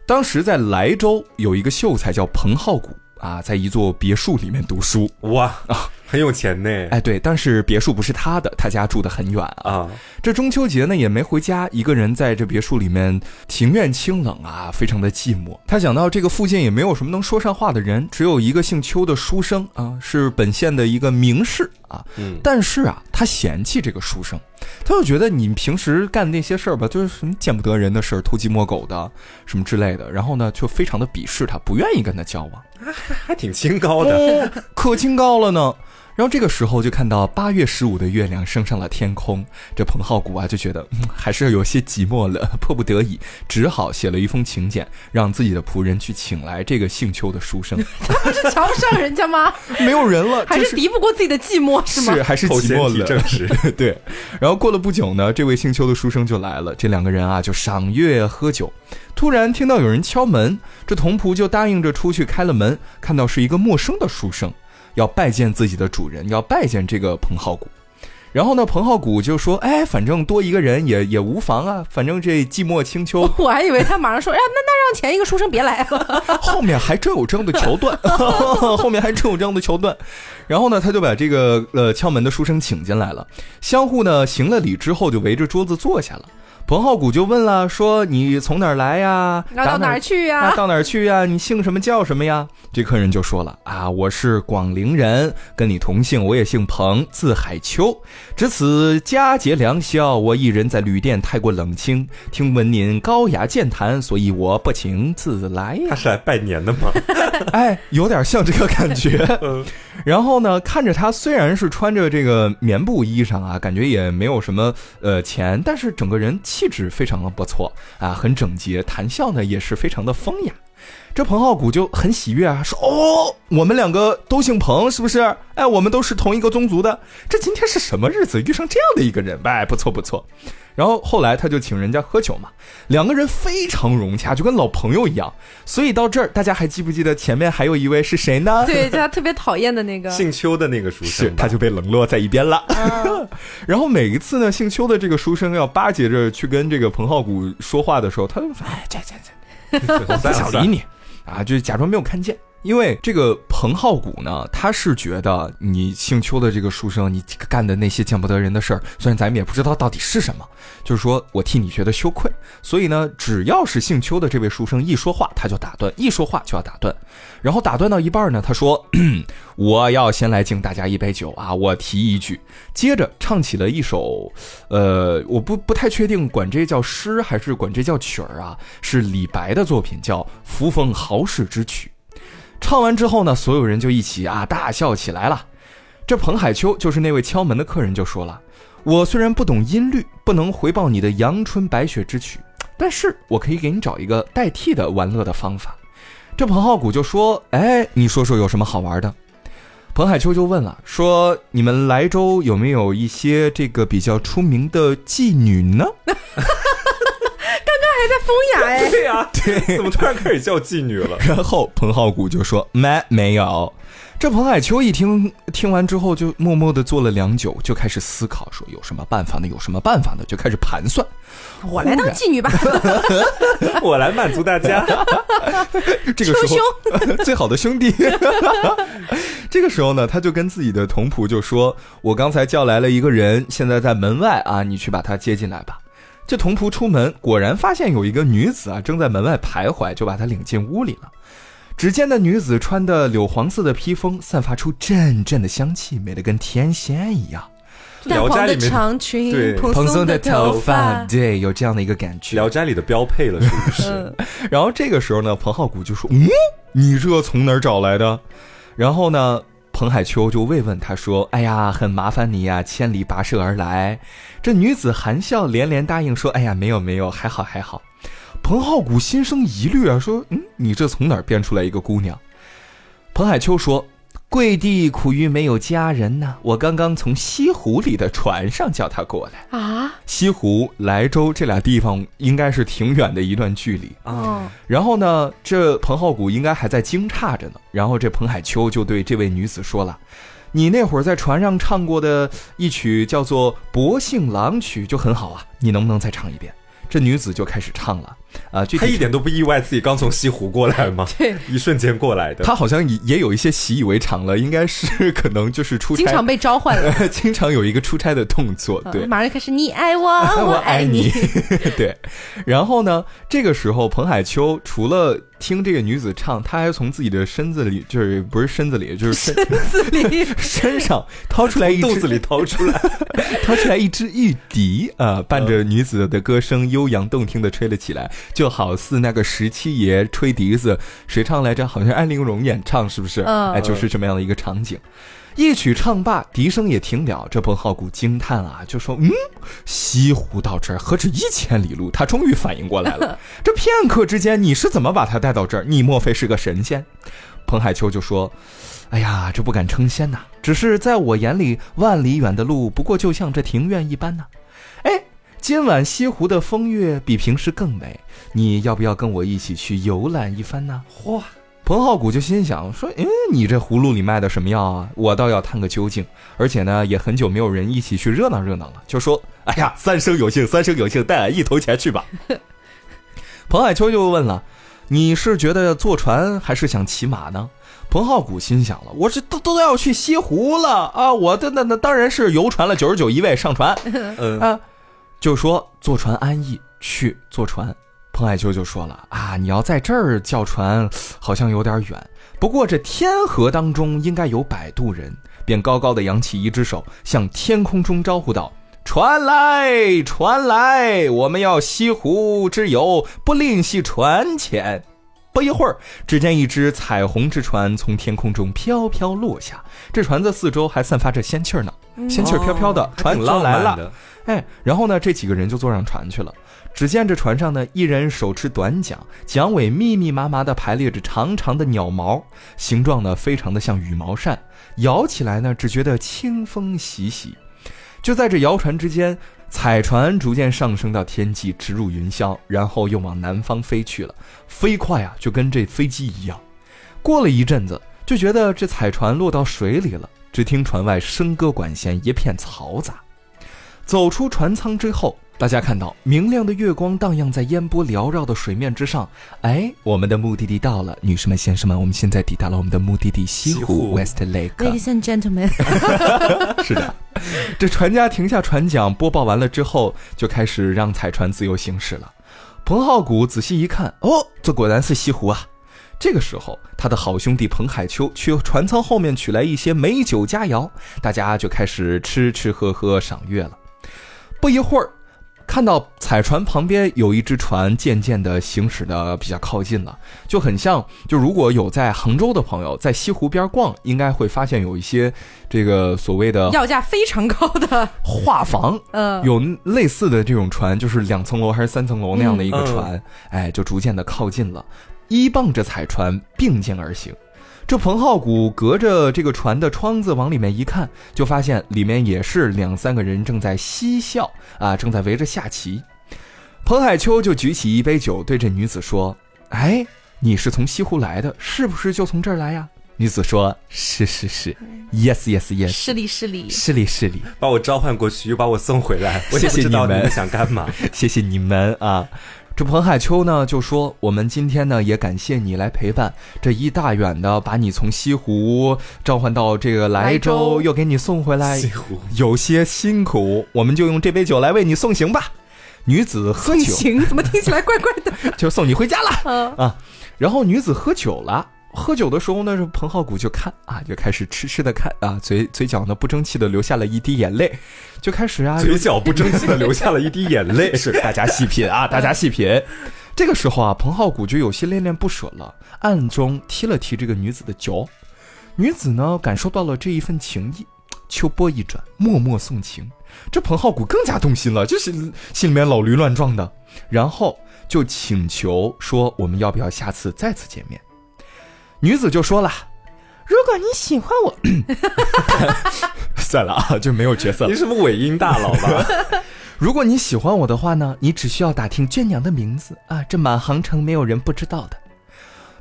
当时在莱州有一个秀才叫彭浩谷啊，在一座别墅里面读书。哇啊，很有钱呢。哎，对，但是别墅不是他的，他家住得很远啊。啊，这中秋节呢也没回家，一个人在这别墅里面，庭院清冷啊，非常的寂寞。他想到这个附近也没有什么能说上话的人，只有一个姓邱的书生啊，是本县的一个名士啊。嗯，但是啊，他嫌弃这个书生，他就觉得你平时干的那些事儿吧，就是什么见不得人的事儿，偷鸡摸狗的什么之类的，然后呢，就非常的鄙视他，不愿意跟他交往。还挺清高的。哦，可清高了呢。然后这个时候就看到八月十五的月亮升上了天空，这彭浩古啊就觉得、嗯、还是有些寂寞了，迫不得已只好写了一封请柬，让自己的仆人去请来这个姓邱的书生。他不是瞧不上人家吗？没有人了，还是敌不过自己的寂寞是吗？是还是寂寞了，正是。对，然后过了不久呢，这位姓邱的书生就来了，这两个人啊就赏月喝酒。突然听到有人敲门，这童仆就答应着出去开了门，看到是一个陌生的书生，要拜见自己的主人，要拜见这个彭浩古。然后呢，彭浩古就说：“哎，反正多一个人也也无妨啊，反正这寂寞清秋，我还以为他马上说，哎，那那让前一个书生别来了。后面还真有这样的桥段，后面还真有这样的桥段。然后呢，他就把这个呃敲门的书生请进来了，相互呢行了礼之后，就围着桌子坐下了。彭浩古就问了，说你从哪儿来呀？要到哪儿去呀、啊，到哪儿去呀？你姓什么叫什么呀？这客人就说了啊，我是广陵人，跟你同姓，我也姓彭，字海秋。值此佳节良宵，我一人在旅店太过冷清，听闻您高雅健谈，所以我不请自来呀。他是来拜年的吗？哎，有点像这个感觉。嗯然后呢，看着他虽然是穿着这个棉布衣裳啊，感觉也没有什么呃钱，但是整个人气质非常的不错啊，很整洁，谈笑呢也是非常的风雅。这彭浩古就很喜悦啊，说：“哦，我们两个都姓彭，是不是？哎，我们都是同一个宗族的。这今天是什么日子？遇上这样的一个人，哎，不错不错。”然后后来他就请人家喝酒嘛，两个人非常融洽，就跟老朋友一样。所以到这儿，大家还记不记得前面还有一位是谁呢？对，就他特别讨厌的那个。姓邱的那个书，生吧，他就被冷落在一边了。嗯 然后每一次呢，姓邱的这个书生要巴结着去跟这个彭浩古说话的时候，他就说：“哎，这这这，我 不想理你啊，就假装没有看见。”因为这个彭浩古呢，他是觉得你姓邱的这个书生，你干的那些见不得人的事儿，虽然咱们也不知道到底是什么，就是说我替你觉得羞愧。所以呢，只要是姓邱的这位书生一说话，他就打断；一说话就要打断。然后打断到一半呢，他说：“我要先来敬大家一杯酒啊！我提一句。”接着唱起了一首，呃，我不不太确定管这叫诗还是管这叫曲儿啊，是李白的作品，叫《扶风豪士之曲》。唱完之后呢，所有人就一起啊大笑起来了。这彭海秋就是那位敲门的客人，就说了：“我虽然不懂音律，不能回报你的阳春白雪之曲，但是我可以给你找一个代替的玩乐的方法。”这彭浩古就说：“哎，你说说有什么好玩的？”彭海秋就问了，说：“你们莱州有没有一些这个比较出名的妓女呢 还在风雅哎，对呀、对，怎么突然开始叫妓女了？？” 然后彭浩古就说：“没，没有。”这彭海秋一听，听完之后就默默的坐了良久，就开始思考，说有什么办法呢？有什么办法呢？就开始盘算。我来当妓女吧。我来满足大家。这个时候，最好的兄弟。这个时候呢，他就跟自己的同仆就说：“我刚才叫来了一个人，现在在门外啊，你去把他接进来吧。”这童仆出门，果然发现有一个女子啊正在门外徘徊，就把她领进屋里了。只见那女子穿的柳黄色的披风，散发出阵阵的香气，美得跟天仙一样。淡黄的聊斋里面长裙对，蓬蓬松的的头发发，，对，有这样的一个感《觉。聊斋》里的标配了，是不是？嗯，然后这个时候呢，彭浩古就说：“嗯，你这从哪儿找来的？”然后呢，彭海秋就慰问他说：“哎呀，很麻烦你呀，千里跋涉而来。”这女子含笑连连答应说：“哎呀，没有没有，还好还好。”彭浩古心生疑虑啊，说：“嗯，你这从哪儿变出来一个姑娘？”彭海秋说：“贵地苦于没有家人呢，我刚刚从西湖里的船上叫她过来。啊，西湖、莱州这俩地方应该是挺远的一段距离。”啊，然后呢，这彭浩古应该还在惊诧着呢。然后这彭海秋就对这位女子说了：“你那会儿在船上唱过的一曲叫做《薄幸郎曲》就很好啊，你能不能再唱一遍？”这女子就开始唱了啊，具体他一点都不意外自己刚从西湖过来吗？对，一瞬间过来的。他好像也也有一些习以为常了，应该是 可能就是出差，经常被召唤了。经常有一个出差的动作，对嗯，马上就开始，你爱我，我爱爱你。对，然后呢，这个时候彭海秋除了听这个女子唱，他还从自己的身子里，就是不是身子里，就是身子里身上掏出来肚子里掏出来，掏出来一支玉笛啊、伴着女子的歌声悠扬动听的吹了起来，就好似那个十七爷吹笛子，谁唱来着？好像安陵容演唱，是不是？嗯哎，就是这么样的一个场景。一曲唱罢，笛声也停了。这彭浩古惊叹啊，就说：“嗯，西湖到这儿何止一千里路？”他终于反应过来了。这片刻之间，你是怎么把他带到这儿？你莫非是个神仙？彭海秋就说：“哎呀，这不敢称仙呐，只是在我眼里，万里远的路不过就像这庭院一般呐。哎，今晚西湖的风月比平时更美，你要不要跟我一起去游览一番呢？”嚯，彭浩古就心想说：“嗯，你这葫芦里卖的什么药啊？我倒要探个究竟。而且呢，也很久没有人一起去热闹热闹了，就说：‘哎呀，三生有幸，三生有幸，带俺一头前去吧。’彭海秋就问了：‘你是觉得坐船还是想骑马呢？’彭浩古心想了：‘我这都都要去西湖了啊！我的那那当然是游船了，九十九一位上船。’嗯，啊，就说坐船安逸，去坐船。彭海秋就说了啊，你要在这儿叫船，好像有点远。不过这天河当中应该有摆渡人，便高高的扬起一只手，向天空中招呼道：“船来，船来，我们要西湖之游，不吝惜船钱。”不一会儿，只见一只彩虹之船从天空中飘飘落下，这船子四周还散发着仙气儿呢，仙气儿飘飘的，哦船来了。哎，然后呢，这几个人就坐上船去了。只见这船上呢，一人手持短桨，桨尾密密麻麻地排列着长长的鸟毛，形状呢非常的像羽毛扇，摇起来呢，只觉得清风习习。就在这摇船之间，彩船逐渐上升到天际，直入云霄，然后又往南方飞去了，飞快啊，就跟这飞机一样。过了一阵子，就觉得这彩船落到水里了，只听船外笙歌管弦，一片嘈杂。走出船舱之后，大家看到明亮的月光荡漾在烟波缭绕的水面之上。哎，我们的目的地到了，女士们、先生们，我们现在抵达了我们的目的地西西湖湖 West Lake。Ladies and gentlemen，是的，这船家停下船桨，播报完了之后，就开始让彩船自由行驶了。彭浩谷仔细一看，哦，这果然是西湖啊！这个时候，他的好兄弟彭海秋去船舱后面取来一些美酒佳肴，大家就开始吃吃喝喝赏月了。不一会儿，看到彩船旁边有一只船渐渐的行驶的比较靠近了，就很像，就如果有在杭州的朋友在西湖边逛，应该会发现有一些这个所谓的要价非常高的，画舫，嗯，有类似的这种船，就是两层楼还是三层楼那样的一个船，哎，就逐渐的靠近了，依傍着彩船并肩而行。这彭浩谷隔着这个船的窗子往里面一看，就发现里面也是两三个人正在嬉笑啊，正在围着下棋。彭海秋就举起一杯酒，对这女子说：“哎，你是从西湖来的，是不是就从这儿来呀？”女子说：“是是是，yes yes yes，势力势力，是礼是礼。”把我召唤过去，又把我送回来，我也谢谢不知道你们们想干嘛。谢谢你们啊！这彭海秋呢就说：“我们今天呢也感谢你来陪伴，这一大远的把你从西湖召唤到这个莱莱州，州又给你送回来西，湖有些辛苦，我们就用这杯酒来为你送行吧。”女子喝酒行，怎么听起来怪怪的？就送你回家了嗯，啊。然后女子喝酒了。喝酒的时候呢，这彭浩古就看啊，就开始痴痴的看啊，嘴嘴角呢不争气的流下了一滴眼泪，就开始啊，嘴角不争气的流下了一滴眼泪。是大家细品啊，大家细品。这个时候啊，彭浩古就有些恋恋不舍了，暗中踢了踢这个女子的脚。女子呢，感受到了这一份情谊，秋波一转，默默送情。这彭浩古更加动心了，就是心里面老驴乱撞的，然后就请求说，我们要不要下次再次见面？女子就说了。如果你喜欢我，算了啊，就没有角色了你。什么尾音大佬吧？如果你喜欢我的话呢，你只需要打听娟娘的名字啊，这满杭城没有人不知道的。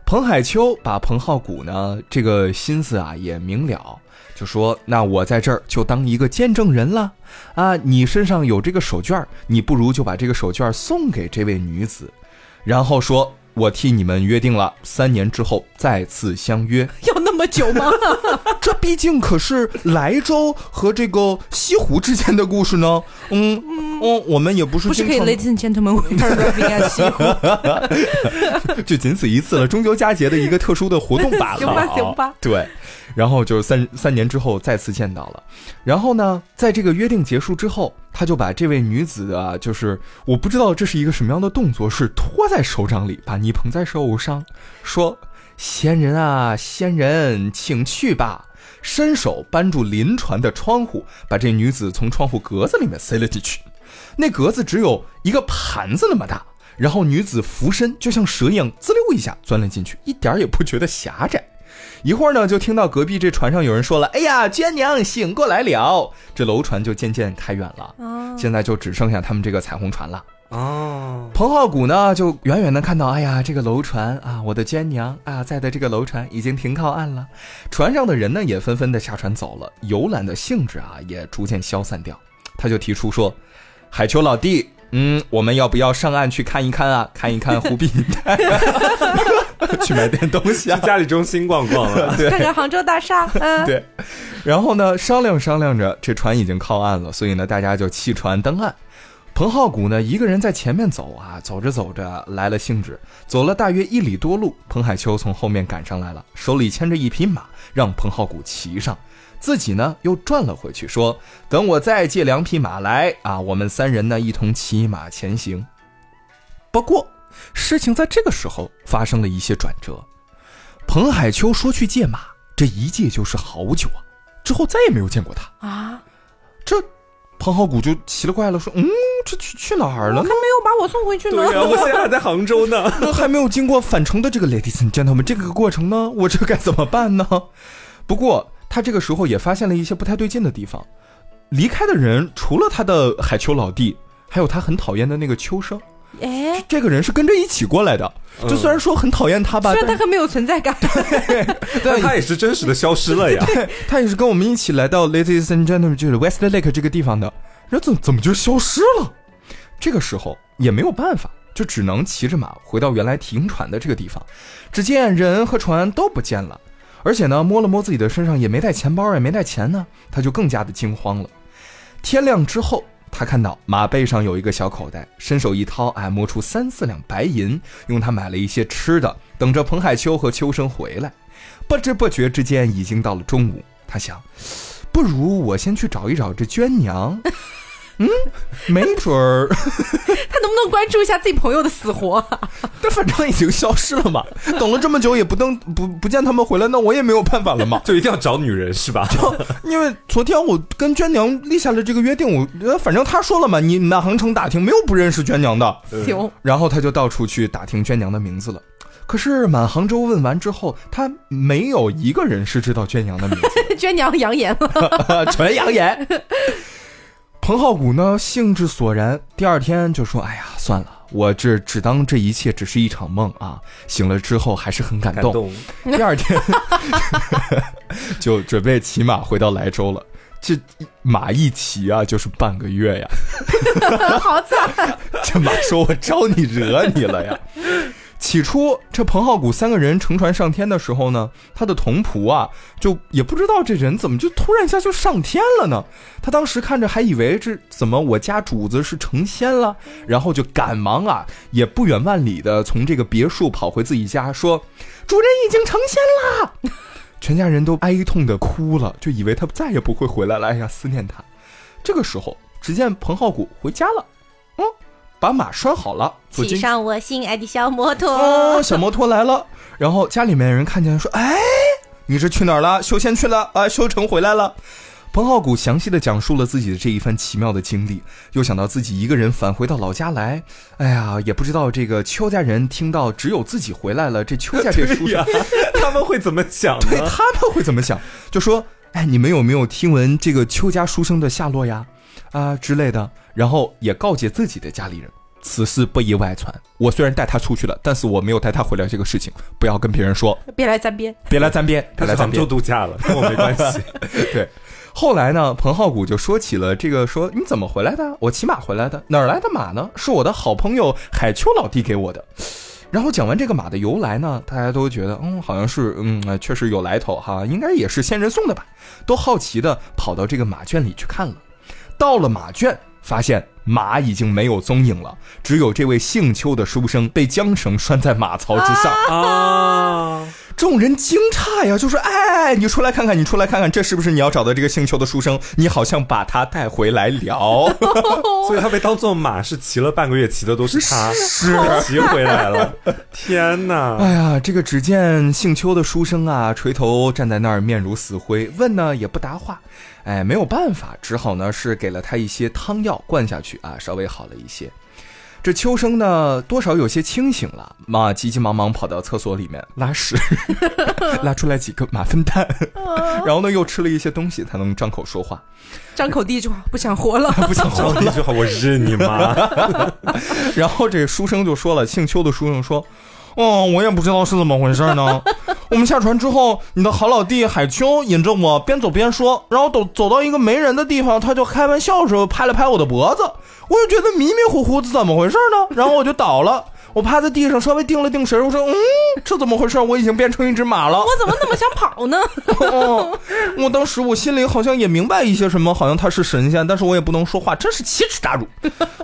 彭海秋把彭浩谷呢这个心思啊也明了，就说：“那我在这儿就当一个见证人了啊，你身上有这个手绢，你不如就把这个手绢送给这位女子，然后说我替你们约定了，三年之后再次相约。要那么久吗？这毕竟可是莱州和这个西湖之间的故事呢。嗯嗯，我们也不是不是可以经常，Ladies and gentlemen，we are arriving at 西湖。就仅此一次了，中秋佳节的一个特殊的活动罢了。行吧行吧对，然后就三三年之后再次见到了，然后呢，在这个约定结束之后，他就把这位女子啊，就是我不知道这是一个什么样的动作，是托在手掌里，把你捧在手上，说：“仙人啊，仙人，请去吧。”伸手扳住临船的窗户，把这女子从窗户格子里面塞了进去。那格子只有一个盘子那么大，然后女子俯身，就像蛇一样，滋溜一下钻了进去，一点也不觉得狭窄。一会儿呢，就听到隔壁这船上有人说了：“哎呀，娟娘醒过来了。”这楼船就渐渐开远了，哦现在就只剩下他们这个彩虹船了。哦，彭浩谷呢，就远远的看到，哎呀，这个楼船啊，我的娟娘啊，在的这个楼船已经停靠岸了，船上的人呢也纷纷的下船走了，游览的兴致啊也逐渐消散掉。他就提出说：“海秋老弟，嗯，我们要不要上岸去看一看啊？看一看湖滨一带，去买点东西啊去？嘉里中心逛逛了。对看看杭州大厦，嗯，对，然后呢，商量商量着，这船已经靠岸了，所以呢，大家就弃船登岸。彭浩谷呢，一个人在前面走啊，走着走着来了兴致，走了大约一里多路，彭海秋从后面赶上来了，手里牵着一匹马，让彭浩谷骑上，自己呢又转了回去，说：“等我再借两匹马来啊，我们三人呢一同骑马前行。”不过，事情在这个时候发生了一些转折。彭海秋说去借马，这一借就是好久啊，之后再也没有见过他。啊，这彭浩古就奇了怪了，说：“嗯，这去去哪儿了呢还没？有把我送回去呢。对呀、我现在还在杭州呢。还没有经过返程的这个 ladies and gentlemen 这个过程呢，我这该怎么办呢？”不过他这个时候也发现了一些不太对劲的地方，离开的人除了他的海秋老弟，还有他很讨厌的那个秋生，哎，这个人是跟着一起过来的。就虽然说很讨厌他吧，但虽然他很没有存在感，但他也是真实的消失了呀。对，他也是跟我们一起来到 Ladies and Gentlemen 就是 West Lake 这个地方的，人怎怎么就消失了？这个时候也没有办法，就只能骑着马回到原来停船的这个地方。只见人和船都不见了，而且呢，摸了摸自己的身上也没带钱包，也没带钱呢，他就更加的惊慌了。天亮之后，他看到马背上有一个小口袋，伸手一掏，哎，摸出三四两白银，用它买了一些吃的，等着彭海秋和秋生回来。不知不觉之间，已经到了中午。他想，不如我先去找一找这娟娘。嗯，没准儿，他能不能关注一下自己朋友的死活啊？但反正已经消失了嘛。等了这么久也不登不不见他们回来，那我也没有办法了嘛。就一定要找女人是吧？就因为昨天我跟娟娘立下了这个约定，我呃反正他说了嘛，你满杭城打听没有不认识娟娘的。行，然后他就到处去打听娟娘的名字了。可是满杭州问完之后，他没有一个人是知道娟娘的名字。娟娘扬言了，纯扬言。彭浩谷呢，兴致索然，第二天就说：“哎呀，算了，我这只当这一切只是一场梦啊。”醒了之后还是很感动。感动。第二天 就准备骑马回到莱州了。这马一骑啊，就是半个月呀。好惨。这马说：“我招你惹你了呀？”起初，这彭浩谷三个人乘船上天的时候呢，他的童仆啊，就也不知道这人怎么就突然一下就上天了呢？他当时看着还以为这怎么我家主子是成仙了，然后就赶忙啊，也不远万里的从这个别墅跑回自己家，说：“主人已经成仙啦！” 全家人都哀痛的哭了，就以为他再也不会回来了。哎呀，思念他。这个时候，只见彭浩谷回家了，嗯，把马拴好了，走进骑上我心爱的小摩托。哦，小摩托来了，然后家里面人看见说：“哎，你这去哪儿了？修仙去了啊？修成回来了。”彭浩谷详细的讲述了自己的这一番奇妙的经历，又想到自己一个人返回到老家来，哎呀，也不知道这个邱家人听到只有自己回来了，这邱家这书生，他们会怎么想呢？对他们会怎么想？就说：“哎，你们有没有听闻这个邱家书生的下落呀？啊之类的。”然后也告诫自己的家里人。此事不宜外传。我虽然带他出去了，但是我没有带他回来这个事情，不要跟别人说，别来沾边。别来沾边，他来杭州别来沾边。度假了，跟我没关系。对，后来呢，彭浩谷就说起了这个，说你怎么回来的？我骑马回来的，哪儿来的马呢？是我的好朋友海秋老弟给我的。然后讲完这个马的由来呢，大家都觉得，嗯，好像是，嗯，呃确实有来头哈，应该也是仙人送的吧？都好奇的跑到这个马圈里去看了。到了马圈，发现马已经没有踪影了，只有这位姓邱的书生被缰绳拴在马槽之上。啊，众人惊诧呀，就说：“哎，你出来看看，你出来看看，这是不是你要找的这个姓邱的书生？你好像把他带回来聊。所以他被当做马是骑了半个月，骑的都是他，是骑回来了。天哪！哎呀，这个只见姓邱的书生啊，垂头站在那儿，面如死灰，问呢也不答话。哎，没有办法，只好呢是给了他一些汤药灌下去啊，稍微好了一些。这秋生呢，多少有些清醒了，嘛，急急忙忙跑到厕所里面拉屎，拉出来几个马粪蛋，然后呢又吃了一些东西，才能张口说话。张口第一句话，不想活了。不想活了。第一句话，我日你妈！然后这个书生就说了，姓邱的书生说：“哦，我也不知道是怎么回事呢。我们下船之后，你的好老弟海秋引着我边走边说，然后走走到一个没人的地方，他就开玩笑的时候拍了拍我的脖子，我就觉得迷迷糊糊的，怎么回事呢？然后我就倒了。我趴在地上稍微定了定神，我说：“嗯，这怎么回事？我已经变成一只马了。我怎么那么想跑呢？哦，我当时我心里好像也明白一些什么，好像他是神仙，但是我也不能说话，真是奇耻大辱。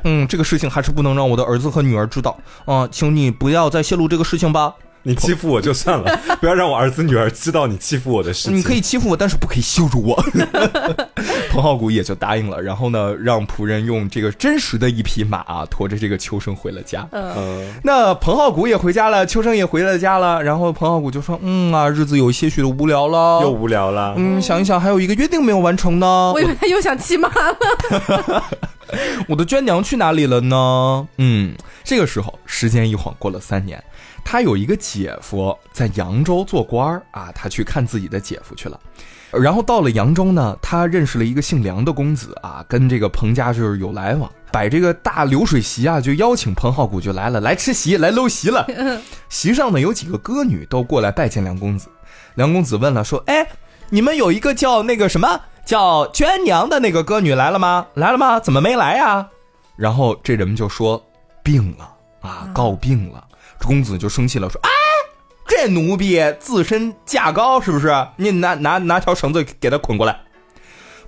嗯，这个事情还是不能让我的儿子和女儿知道啊，请你不要再泄露这个事情吧。你欺负我就算了，不要让我儿子女儿知道你欺负我的事情。你可以欺负我，但是不可以羞辱我。彭浩谷也就答应了，然后呢，让仆人用这个真实的一匹马啊，驮着这个秋生回了家。嗯，那彭浩谷也回家了，秋生也回了家了。然后彭浩谷就说：“嗯啊，日子有些许的无聊了，又无聊了。嗯，想一想，还有一个约定没有完成呢。我以为他又想骑马了。我的娟娘去哪里了呢？嗯，这个时候时间一晃过了三年，他有一个姐夫在扬州做官儿啊，他去看自己的姐夫去了。然后到了扬州呢，他认识了一个姓梁的公子啊，跟这个彭家就是有来往，摆这个大流水席啊，就邀请彭浩古就来了，来吃席，来搂席了。席上呢有几个歌女都过来拜见梁公子，梁公子问了说：“哎，你们有一个叫那个什么叫娟娘的那个歌女来了吗？来了吗？怎么没来呀？”然后这人们就说病了啊，告病了。这公子就生气了，说：“哎，这奴婢自身价高，是不是？你拿拿拿条绳子给他捆过来。”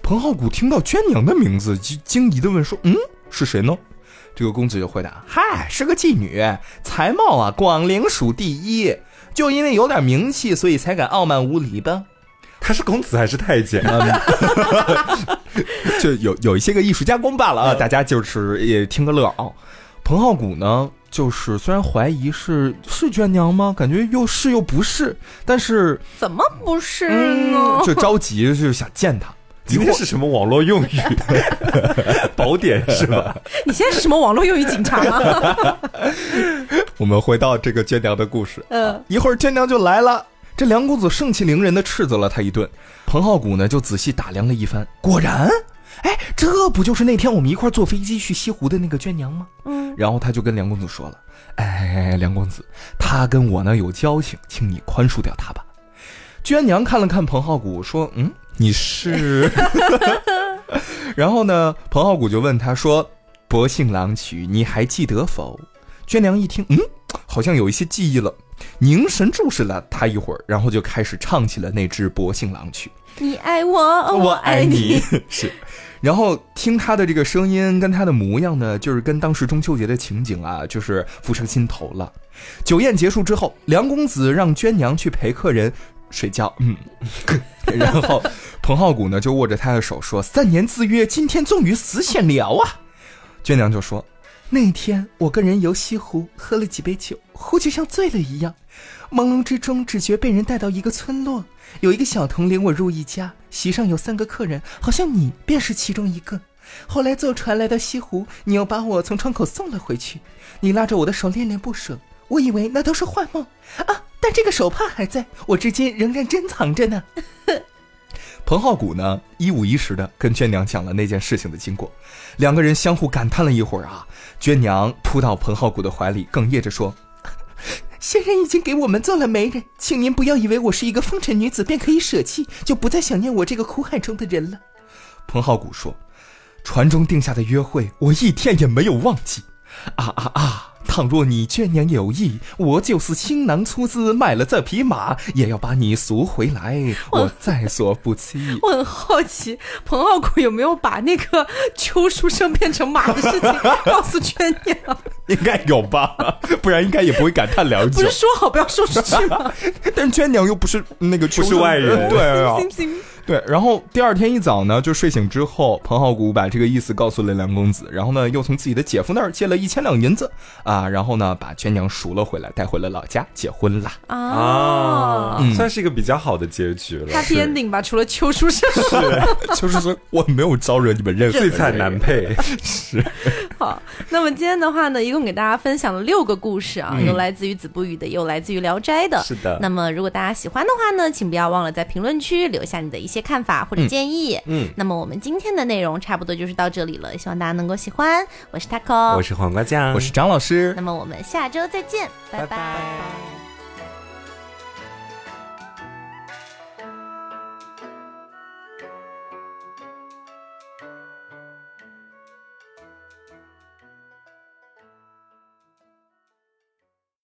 彭浩古听到娟娘的名字，就惊疑的问说：“嗯，是谁呢？”这个公子就回答：“嗨，是个妓女，才貌啊，广陵属第一，就因为有点名气，所以才敢傲慢无礼吧。”他是公子还是太监？就有有一些个艺术加工罢了啊，大家就是也听个乐啊。彭浩古呢，就是虽然怀疑是是娟娘吗？感觉又是又不是，但是怎么不是嗯呢？，就着急，就是想见他。今天是什么网络用语？宝典是吧？你现在是什么网络用语警察吗？我们回到这个娟娘的故事，嗯一会儿娟娘就来了。这梁公子盛气凌人的斥责了他一顿，彭浩古呢就仔细打量了一番，果然，哎，这不就是那天我们一块坐飞机去西湖的那个娟娘吗？嗯，然后他就跟梁公子说了：“哎，梁公子，他跟我呢有交情，请你宽恕掉他吧。”娟娘看了看彭浩古，说：“嗯，你是？”然后呢，彭浩古就问他说：“薄幸郎曲，你还记得否？”娟娘一听，嗯，好像有一些记忆了，凝神注视了他一会儿，然后就开始唱起了那支《薄幸郎曲》。你爱我，我爱你。是，然后听他的这个声音跟他的模样呢，就是跟当时中秋节的情景啊，就是浮上心头了。酒宴结束之后，梁公子让娟娘去陪客人睡觉，嗯，然后彭浩谷呢就握着他的手说：“三年自约，今天终于实现了啊！”娟娘就说：“那天我跟人游西湖，喝了几杯酒，忽就像醉了一样，朦胧之中只觉被人带到一个村落。”有一个小童领我入一家，席上有三个客人，好像你便是其中一个。后来坐船来到西湖，你又把我从窗口送了回去。你拉着我的手恋恋不舍，我以为那都是幻梦啊，但这个手帕还在我至今仍然珍藏着呢。彭浩谷呢，一五一十的跟娟娘讲了那件事情的经过，两个人相互感叹了一会儿啊。娟娘扑到彭浩谷的怀里，哽咽着说。仙人已经给我们做了媒人，请您不要以为我是一个风尘女子便可以舍弃，就不再想念我这个苦海中的人了。彭浩谷说：“船中定下的约会，我一天也没有忘记。啊啊啊！倘若你娟娘有意，我就是倾囊出资买了这匹马，也要把你赎回来，我在所不惜。我很好奇，彭浩古有没有把那个邱书生变成马的事情 告诉娟娘？应该有吧，不然应该也不会感叹良久不是。说好不要说出去吗？但娟娘又不是那个不是外人对啊，行行，对，然后第二天一早呢，就睡醒之后，彭浩古把这个意思告诉了梁公子，然后呢，又从自己的姐夫那儿借了一千两银子，啊，然后呢，把娟娘赎了回来，带回了老家结婚了。啊嗯算是一个比较好的结局了。Happy Ending 吧，除了邱书生。秋书生我没有招惹你们任何最惨男配 是，好，那么今天的话呢，一共给大家分享了六个故事啊，有来自于子不语的，有来自于《聊斋》的。是的那么如果大家喜欢的话呢，请不要忘了在评论区留下你的一些看法或者建议。嗯，那么我们今天的内容差不多就是到这里了，希望大家能够喜欢。我是 Taco，我是黄瓜酱，我是张老师。那，么我们下周再见，拜拜。拜拜